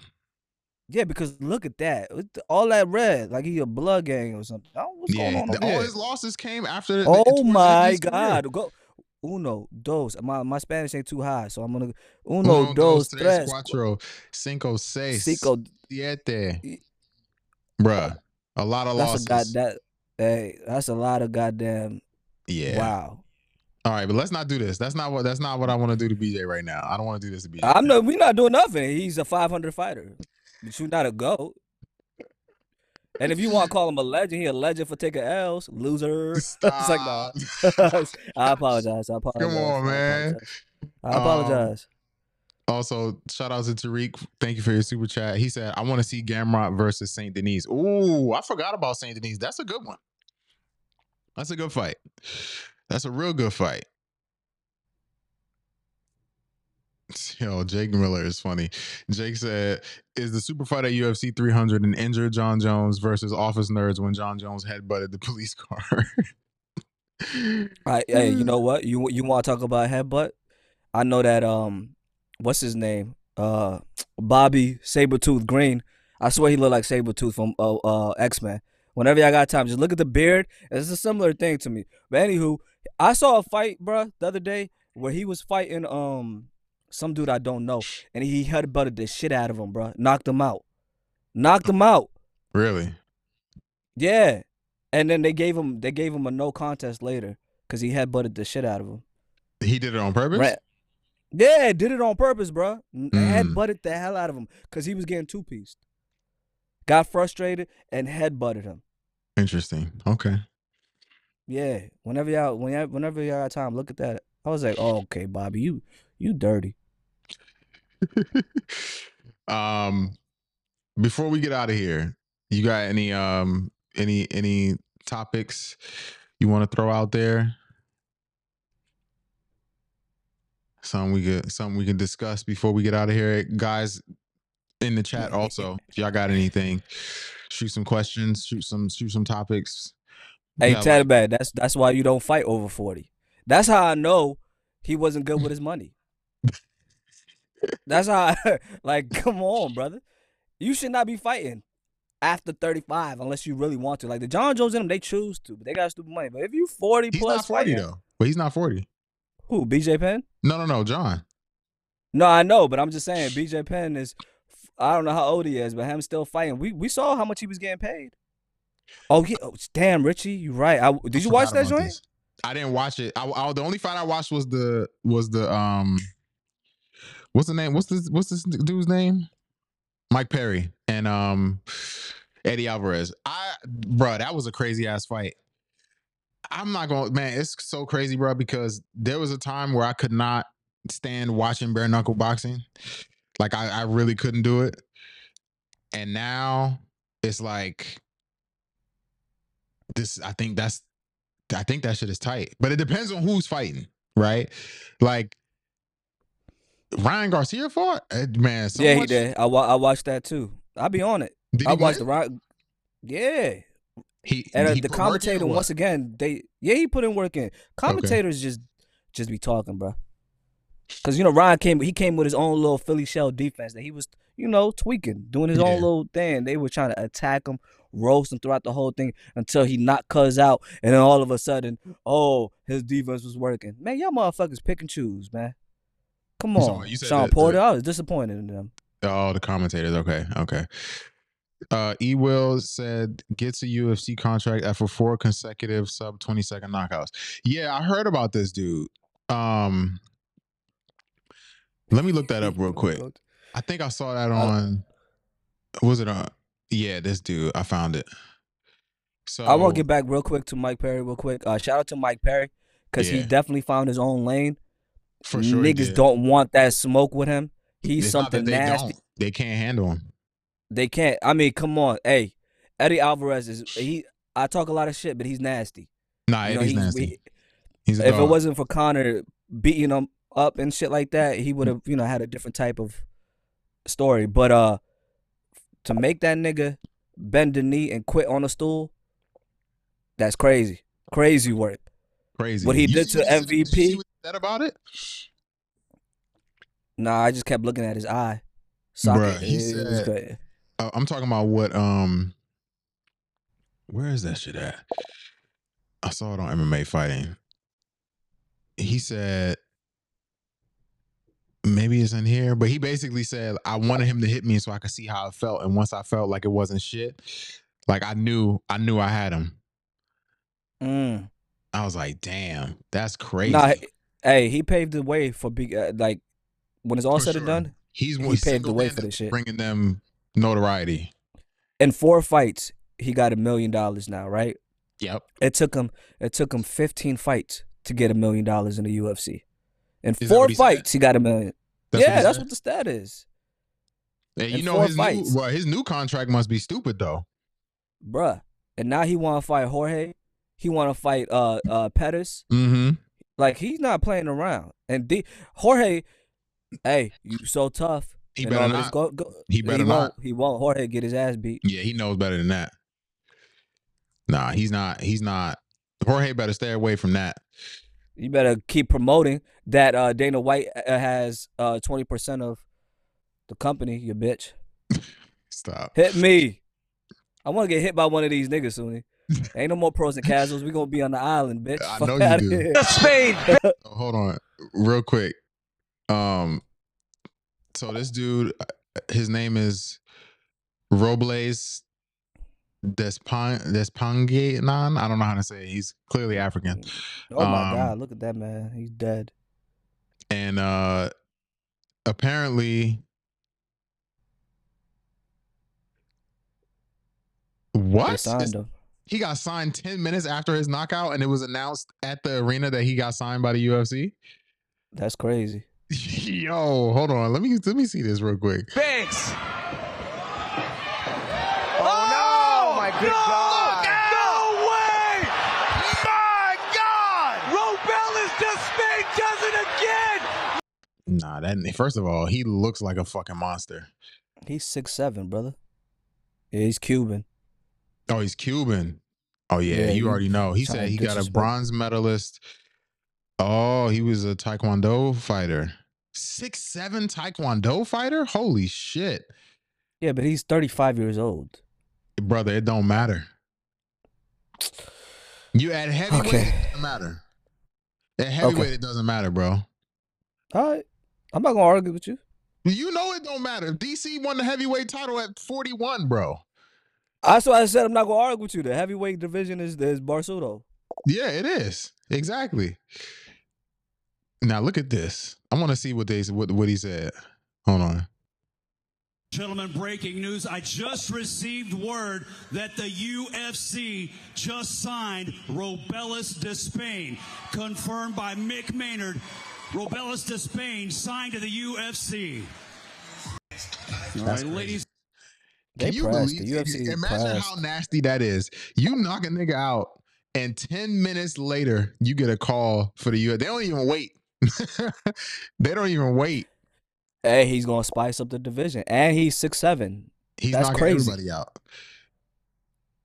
Yeah, because look at that. All that red, like he a blood gang or something. Don't what's Yeah, going on the- all his losses came after. the- Oh my. God. Go uno, dos. My my Spanish ain't too high, so I'm gonna uno, Uno, dos, tres, tres, cuatro, cinco, seis, cinco. siete. Bruh, a lot of That's losses. a god that hey, that's a lot of goddamn yeah. wow. All right, but let's not do this. That's not what. That's not what I want to do to BJ right now. I don't want to do this to BJ. I'm not we're not doing nothing. He's a 500 fighter. But you're not a goat. And if you want to call him a legend, he a legend for taking L's, loser. [laughs] it's like nah. [laughs] I apologize. I apologize. Come on, I man. apologize. I Um, apologize. Also, shout out to Tariq. Thank you for your super chat. He said, "I want to see Gamrot versus Saint Denis." Ooh, I forgot about Saint Denis. That's a good one. That's a good fight. That's a real good fight. [laughs] Yo, Jake Miller is funny. Jake said, "Is the super fight at UFC 300 an injured Jon Jones versus office nerds when Jon Jones headbutted the [laughs] police car?" Right, hey, you know what? You you want to talk about headbutt? I know that um, what's his name? Uh, Bobby Sabretooth Green. I swear he looked like Sabretooth from uh, uh X Men. Whenever y'all got time, just look at the beard. It's a similar thing to me. But anywho, I saw a fight, bruh, the other day where he was fighting um some dude I don't know, and he headbutted the shit out of him, bruh. Knocked him out. Knocked him out. really? Yeah. And then they gave him they gave him a no contest later because he headbutted the shit out of him. He did it on purpose? Right. Yeah, did it on purpose, bro. Mm. Headbutted the hell out of him because he was getting two pieced. Got frustrated and headbutted him. Interesting. Okay. Yeah. Whenever y'all, whenever, whenever y'all got time, look at that. I was like, oh, okay, Bobby, you, you dirty. [laughs] um before we get out of here you got any um any any topics you want to throw out there something we could something we can discuss before we get out of here guys in the chat also if y'all got anything shoot some questions shoot some shoot some topics Hey, Yeah, Tad Bad, that's that's why you don't fight over forty. That's how I know he wasn't good with his money. That's how, I, [laughs] like, come on, brother. You should not be fighting after thirty five unless you really want to. Like the Jon Jones in them, they choose to, but they got stupid money. But if you forty he's plus not 40 fighting, though but he's not 40 who BJ Penn? no no no john No, I know, but I'm just saying BJ Penn is. I don't know how old he is, but him still fighting. We we saw how much he was getting paid. Oh yeah, oh, damn Richie, you right. I, did you watch that joint? this. I didn't watch it. I, I- the only fight I watched was the was the um what's the name? What's this what's this dude's name? Mike Perry and um Eddie Alvarez. I bro, that was a crazy ass fight. I'm not going man, it's so crazy, bro, because there was a time where I could not stand watching bare knuckle boxing. Like I, I really couldn't do it. And now it's like this I think that's I think that shit is tight. But it depends on who's fighting, right? Like Ryan Garcia fought, Uh, man. So yeah, he did. I wa- I watched that too. I be on it. Did I he watched the win? right. Yeah, He and uh, he the put work in or commentator once again, they yeah he put in work in. Commentators just just be talking, bro. Cause you know Ryan came, he came with his own little Philly shell defense that he was, you know, tweaking, doing his Yeah. own little thing. They were trying to attack him, roast him throughout the whole thing until he knocked Cuz out, and then all of a sudden, oh, his defense was working. Man, y'all motherfuckers pick and choose, man. Come So, on, you said Sean that Porter. I was disappointed in them. Oh, the commentators. Okay, okay. Uh, E Will said gets a UFC contract after four consecutive sub twenty second knockouts. Yeah, I heard about this dude. Um, let me look that up real quick. I think I saw that on. Was it on? Yeah, this dude. I found it. So I want to get back real quick to Mike Perry, real quick. Uh, shout out to Mike Perry because he definitely found his own lane. For sure. Niggas don't want that smoke with him. He's It's something they nasty. don't. They can't handle him. They can't. I mean, come on, hey, Eddie Alvarez is he. I talk a lot of shit, but he's nasty. Nah, You know, Eddie's he's- nasty. he- He's a if it wasn't for Conor beating him up and shit like that, he would have, you know, had a different type of story. But uh, to make that nigga bend the knee and quit on a stool, that's crazy. Crazy work. crazy. what he You did see to what- you see MVP? Said about it? Nah, I just kept looking at his eye. Socket. Bruh, he It- it was said- crazy. Uh, I'm talking about what um where is that shit at? I saw it on MMA fighting. He said maybe it's in here, but he basically said I wanted him to hit me so I could see how it felt. And once I felt like it wasn't shit, like I knew I knew I had him. Mm. I was like, damn, that's crazy. Nah, hey, he paved the way for big. Uh, like when it's all For said sure. and done, he's he paved the way for this shit. bringing them notoriety. in four fights, he got a million dollars now, right? Yep. It took him. It took him 15 fights to get a million dollars in the UFC. In Is four what he said? fights, he got a million. That's yeah, he that's said? what the stat is, And you in know his fights. new well, his new contract must be stupid though. bruh. And now he want to fight Jorge. He want to fight uh uh Pettis. Mm-hmm. Like he's not playing around. And D- Jorge, hey, you so tough. He and better not. Go, go, He better won't, not. He won't. Jorge get his ass beat. Yeah, he knows better than that. Nah, he's not. He's not. Jorge better stay away from that. You better keep promoting that uh, Dana White uh, has uh, 20% of the company, you bitch. [laughs] Stop. Hit me. I want to get hit by one of these niggas soon. [laughs] Ain't no more pros and casuals. We gonna be on the island, bitch. I Fuck know you do. here. [laughs] Oh, hold on, real quick. Um, so this dude, uh, his name is Robles Despang Despanganan. I don't know how to say it. He's clearly African. Oh my Um, god, look at that man. He's dead. and uh apparently They what signed him. He got signed 10 minutes after his knockout and it was announced at the arena that he got signed by the UFC That's crazy. [laughs] yo hold on let me let me see this real quick Thanks. Oh, no! my good God! No way! My God! Robelis Despaigne does it again! nah that first of all he looks like a fucking monster He's six seven, brother. Yeah, he's Cuban. Oh he's cuban oh yeah, Yeah, you you already know he said he got a bronze medalist oh he was a taekwondo fighter six seven taekwondo fighter holy shit Yeah, but he's thirty five years old. brother, it don't matter. You at heavyweight, Okay. it doesn't matter. At heavyweight, it doesn't matter, bro. All right. I'm not gonna argue with you. You know it don't matter. DC won the heavyweight title at 41, bro. That's why I said I'm not gonna argue with you. The heavyweight division is is Barsudo. Yeah, it is. Exactly. Now look at this. I want to see what they what, what he said. Hold on. Gentlemen, breaking news. I just received word that the UFC just signed Robelis Despaigne. Confirmed by Mick Maynard. Robelis Despaigne signed to the UFC. All right, ladies They Can you pressed. believe? The UFC imagine pressed. how nasty that is. You knock a nigga out, and 10 minutes later, you get a call for the UFC. They don't even wait. [laughs] they don't even wait. Hey, he's gonna spice up the division, and he's six seven. He's That's knocking crazy. everybody out.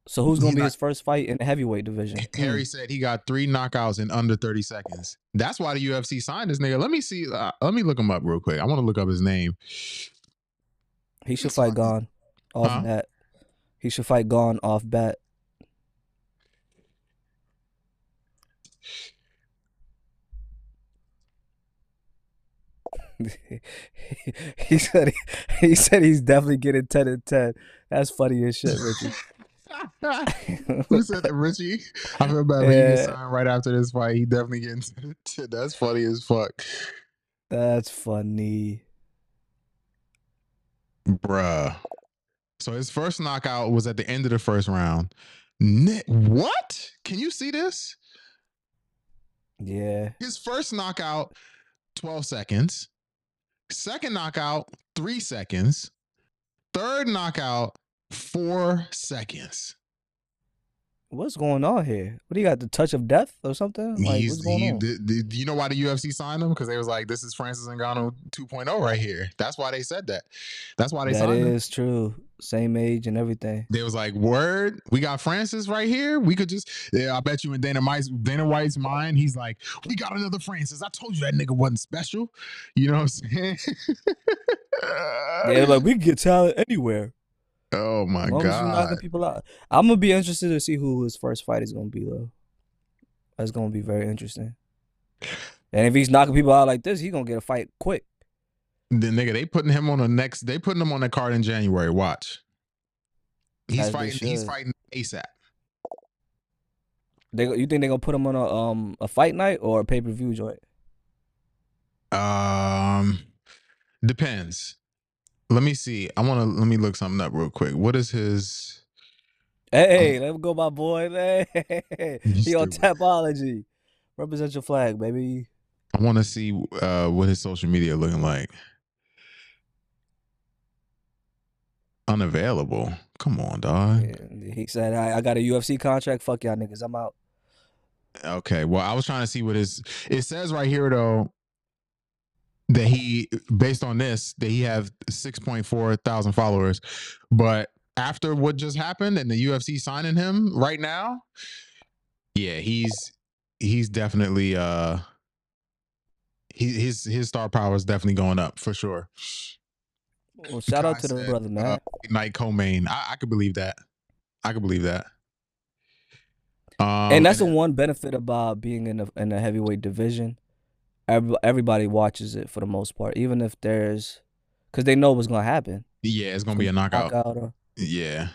So who's gonna He's be not- his first fight in the heavyweight division? Harry said he got three knockouts in under 30 seconds. That's why the UFC signed this nigga. Let me see. Uh, let me look him up real quick. I want to look up his name. He should fight. Gone off Huh? bat. He should fight Gone off bat. [laughs] he said he, he said he's definitely getting ten and ten. That's funny as shit, Richie. [laughs] Who said that, Richie? I feel bad, he gets Yeah. signed right after this fight. He definitely getting. ten and ten. That's funny as fuck, That's funny. bruh. So his first knockout was at the end of the first round. What? Can you see this? Yeah. His first knockout, 12 seconds. Second knockout, three seconds. Third knockout, four seconds. What's going on here? What do you got? The touch of death or something? Like He's, what's going he, on? the- the- you know why the UFC signed him? Because they was like, this is Francis Ngannou 2.0 right here. That's why they said that. That's why they That signed him. is true. Same age and everything. They was like, word, we got Francis right here. We could just, yeah, I bet you in Dana White's, Dana White's mind, he's like, we got another Francis. I told you that nigga wasn't special. You know what I'm saying? Yeah, like we can get talent anywhere. Oh my As long as you're knocking God. people out. I'm gonna be interested to see who his first fight is gonna be though. That's gonna be very interesting. And if he's knocking people out like this, he's gonna get a fight quick. The nigga, they putting him on the next, they putting him on the card in January. Watch. He's As fighting, he's fighting ASAP. They you think they're gonna put him on a um a fight night or a pay per view joint? Um, depends. Let me see. I want to let me look something up real quick. What is his? Hey, let him go, my boy. Hey, [laughs] he on stupid. Tapology. Represent your flag, baby. I want to see uh what his social media looking like. Unavailable. Come on, dog. Yeah, He said, I, I got a UFC contract. Fuck y'all niggas. I'm out. Okay. Well, I was trying to see what his. It says right here though that he, based on this, that he have six point four thousand followers, but after what just happened and the UFC signing him right now, yeah, he's he's definitely uh he, his his star power is definitely going up for sure. Well, shout out to the said, brother, man. Uh, Night co-main. I, I could believe that. I could believe that. Um, and that's the one benefit about being in the in the heavyweight division. Every, everybody watches it for the most part, even if there's, because they know what's gonna happen. yeah, it's gonna be a knockout. Knockout or- Yeah.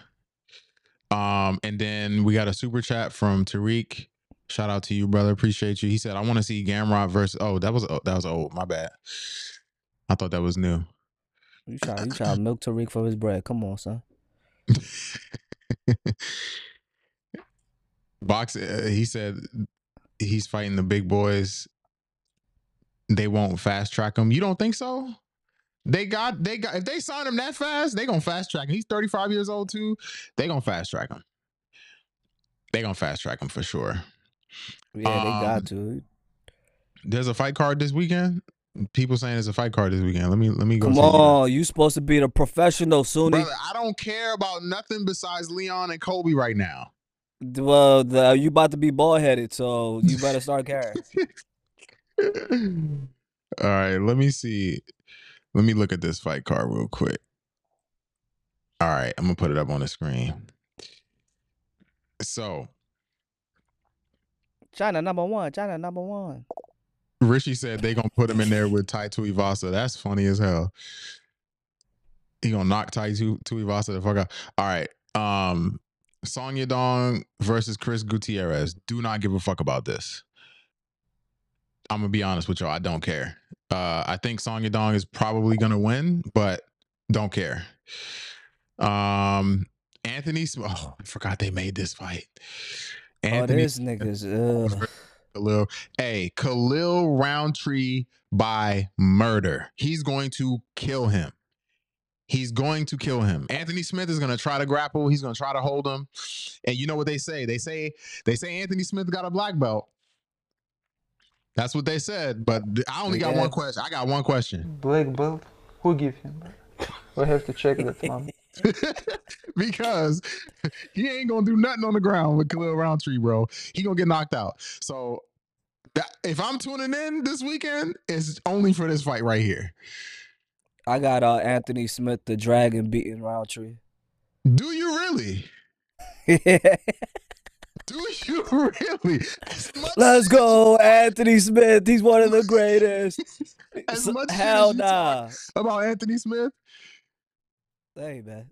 Um, and then we got a super chat from Tariq. Shout out to you, brother. Appreciate you. He said, "I want to see Gamrot versus." Oh, that was oh, that was old. My bad. I thought that was new. You try, you try to milk Tariq for his bread. Come on, son. [laughs] Box. Uh, he said he's fighting the big boys. They won't fast track him. You don't think so? They got they got if they sign him that fast, they gonna fast track him. He's 35 years old too. They gonna fast track him. They gonna fast track him for sure. Yeah, they Um, got to. There's a fight card this weekend. People saying there's a fight card this weekend. Let me let me go. Come on, you supposed to be the professional, Sunni. brother. I don't care about nothing besides Leon and Colby right now. Well, the, you about to be bald headed, so you better start caring. [laughs] [laughs] All right, let me see. Let me look at this fight card real quick. All right, I'm gonna put it up on the screen. So China number one. China number one. Rishi said they gonna put him in there with Tai Tuivasa. That's funny as hell. He gonna knock Tai Tu- Tuivasa the fuck out. All right. Um Song Yadong versus Chris Gutierrez. Do not give a fuck about this. I'm gonna be honest with y'all. I don't care. Uh I think Song Yadong is probably gonna win, but don't care. Um Anthony oh, I forgot they made this fight. oh, this niggas. Ugh. Khalil. Hey, Khalil Rountree by murder. He's going to kill him. He's going to kill him. Anthony Smith is going to try to grapple. He's going to try to hold him. And you know what they say? They say they say Anthony Smith got a black belt. That's what they said. But I only got Yeah. one question. I got one question. Black belt? Who give him? We have to check that, [laughs] man. because he ain't gonna do nothing on the ground with Khalil Rountree, bro. He gonna get knocked out. So that, if I'm tuning in this weekend, it's only for this fight right here. I got uh Anthony Smith, the Dragon, beating Rountree. Do you really? [laughs] Do you [laughs] really? Let's go, Anthony Smith. He's one of the greatest. [laughs] As much Hell as you nah. talk About Anthony Smith, Hey man,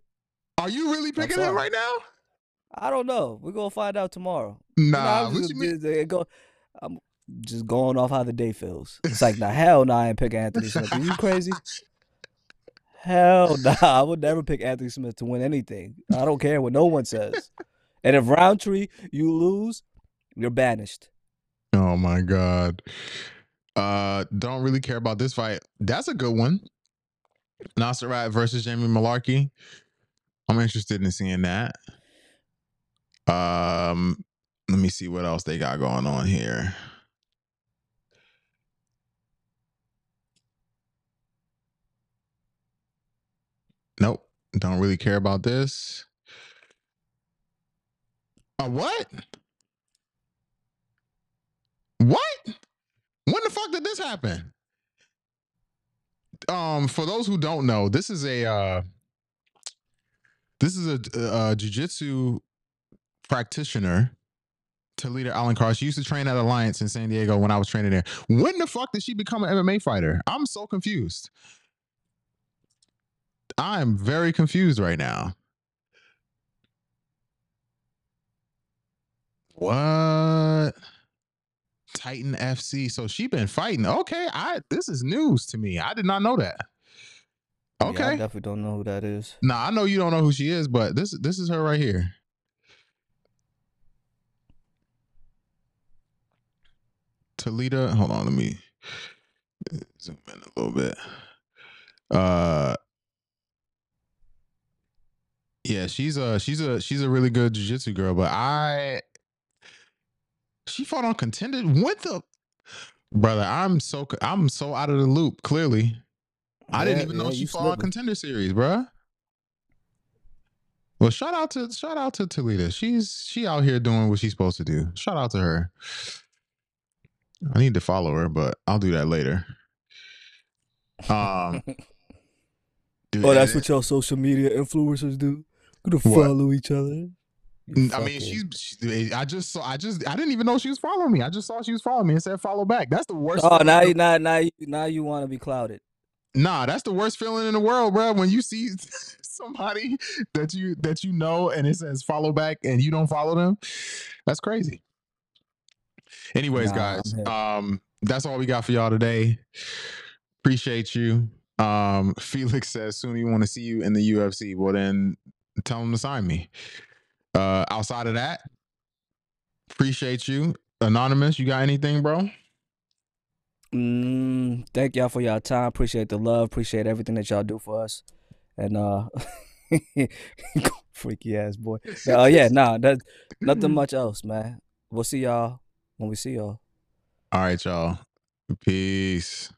are you really picking him right now? I don't know. We're gonna find out tomorrow. You know, Nah, I'm what just, you mean? just- uh, go, I'm just going off how the day feels. It's like, nah, hell nah, I ain't picking Anthony Smith. Are you crazy? [laughs] Hell nah, I would never pick Anthony Smith to win anything. I don't care what no one says. And if Rountree you lose, you're banished. Oh my god. Uh don't really care about this fight. That's a good one. Nasrat versus Jamie Mullarkey. I'm interested in seeing that. Um let me see what else they got going on here. Nope. Don't really care about this. A what? What? When the fuck did this happen? Um, for those who don't know, this is a uh this is a, a, a jujitsu practitioner. Talita Alencar. She used to train at Alliance in San Diego when I was training there. When the fuck did she become an MMA fighter? I'm so confused. I'm very confused right now. What? Titan FC. So she been fighting. Okay, I this is news to me. I did not know that. Yeah, I Okay. definitely don't know who that is. Nah, I know you don't know who she is, but this this is her right here. Talita, hold on, let me zoom in a little bit. Uh yeah, she's a she's a she's a really good jiu-jitsu girl, but I she fought on contender. What the brother? I'm so I'm so out of the loop. Clearly, I didn't Yeah, even know she fought on slipping. contender series, bruh. Well, shout out to shout out to Talita. She's she out here doing what she's supposed to do. Shout out to her. I need to follow her, but I'll do that later. Um, dude, [laughs] Oh, that's what y'all social media influencers do? Gonna What? follow each other. You I mean, she's. she- I just saw. I just. I didn't even know she was following me. I just saw she was following me and said follow back. That's the worst. Oh, now you now now you now you want to be clouded. Nah, that's the worst feeling in the world, bro. When you see [laughs] somebody that you that you know and it says follow back and you don't follow them, that's crazy. Anyways, Nah, guys, um, that's all we got for y'all today. Appreciate you. Um, [laughs] Felix says soon he want to see you in the UFC. Well, then tell him to sign me. Uh, outside of that, appreciate you. Anonymous, you got anything, bro? Mm, thank y'all for y'all time. Appreciate the love. Appreciate everything that y'all do for us. And uh, [laughs] freaky ass boy. Uh, yeah, nah, that nothing much else, man. We'll see y'all when we see y'all. All right, y'all. Peace.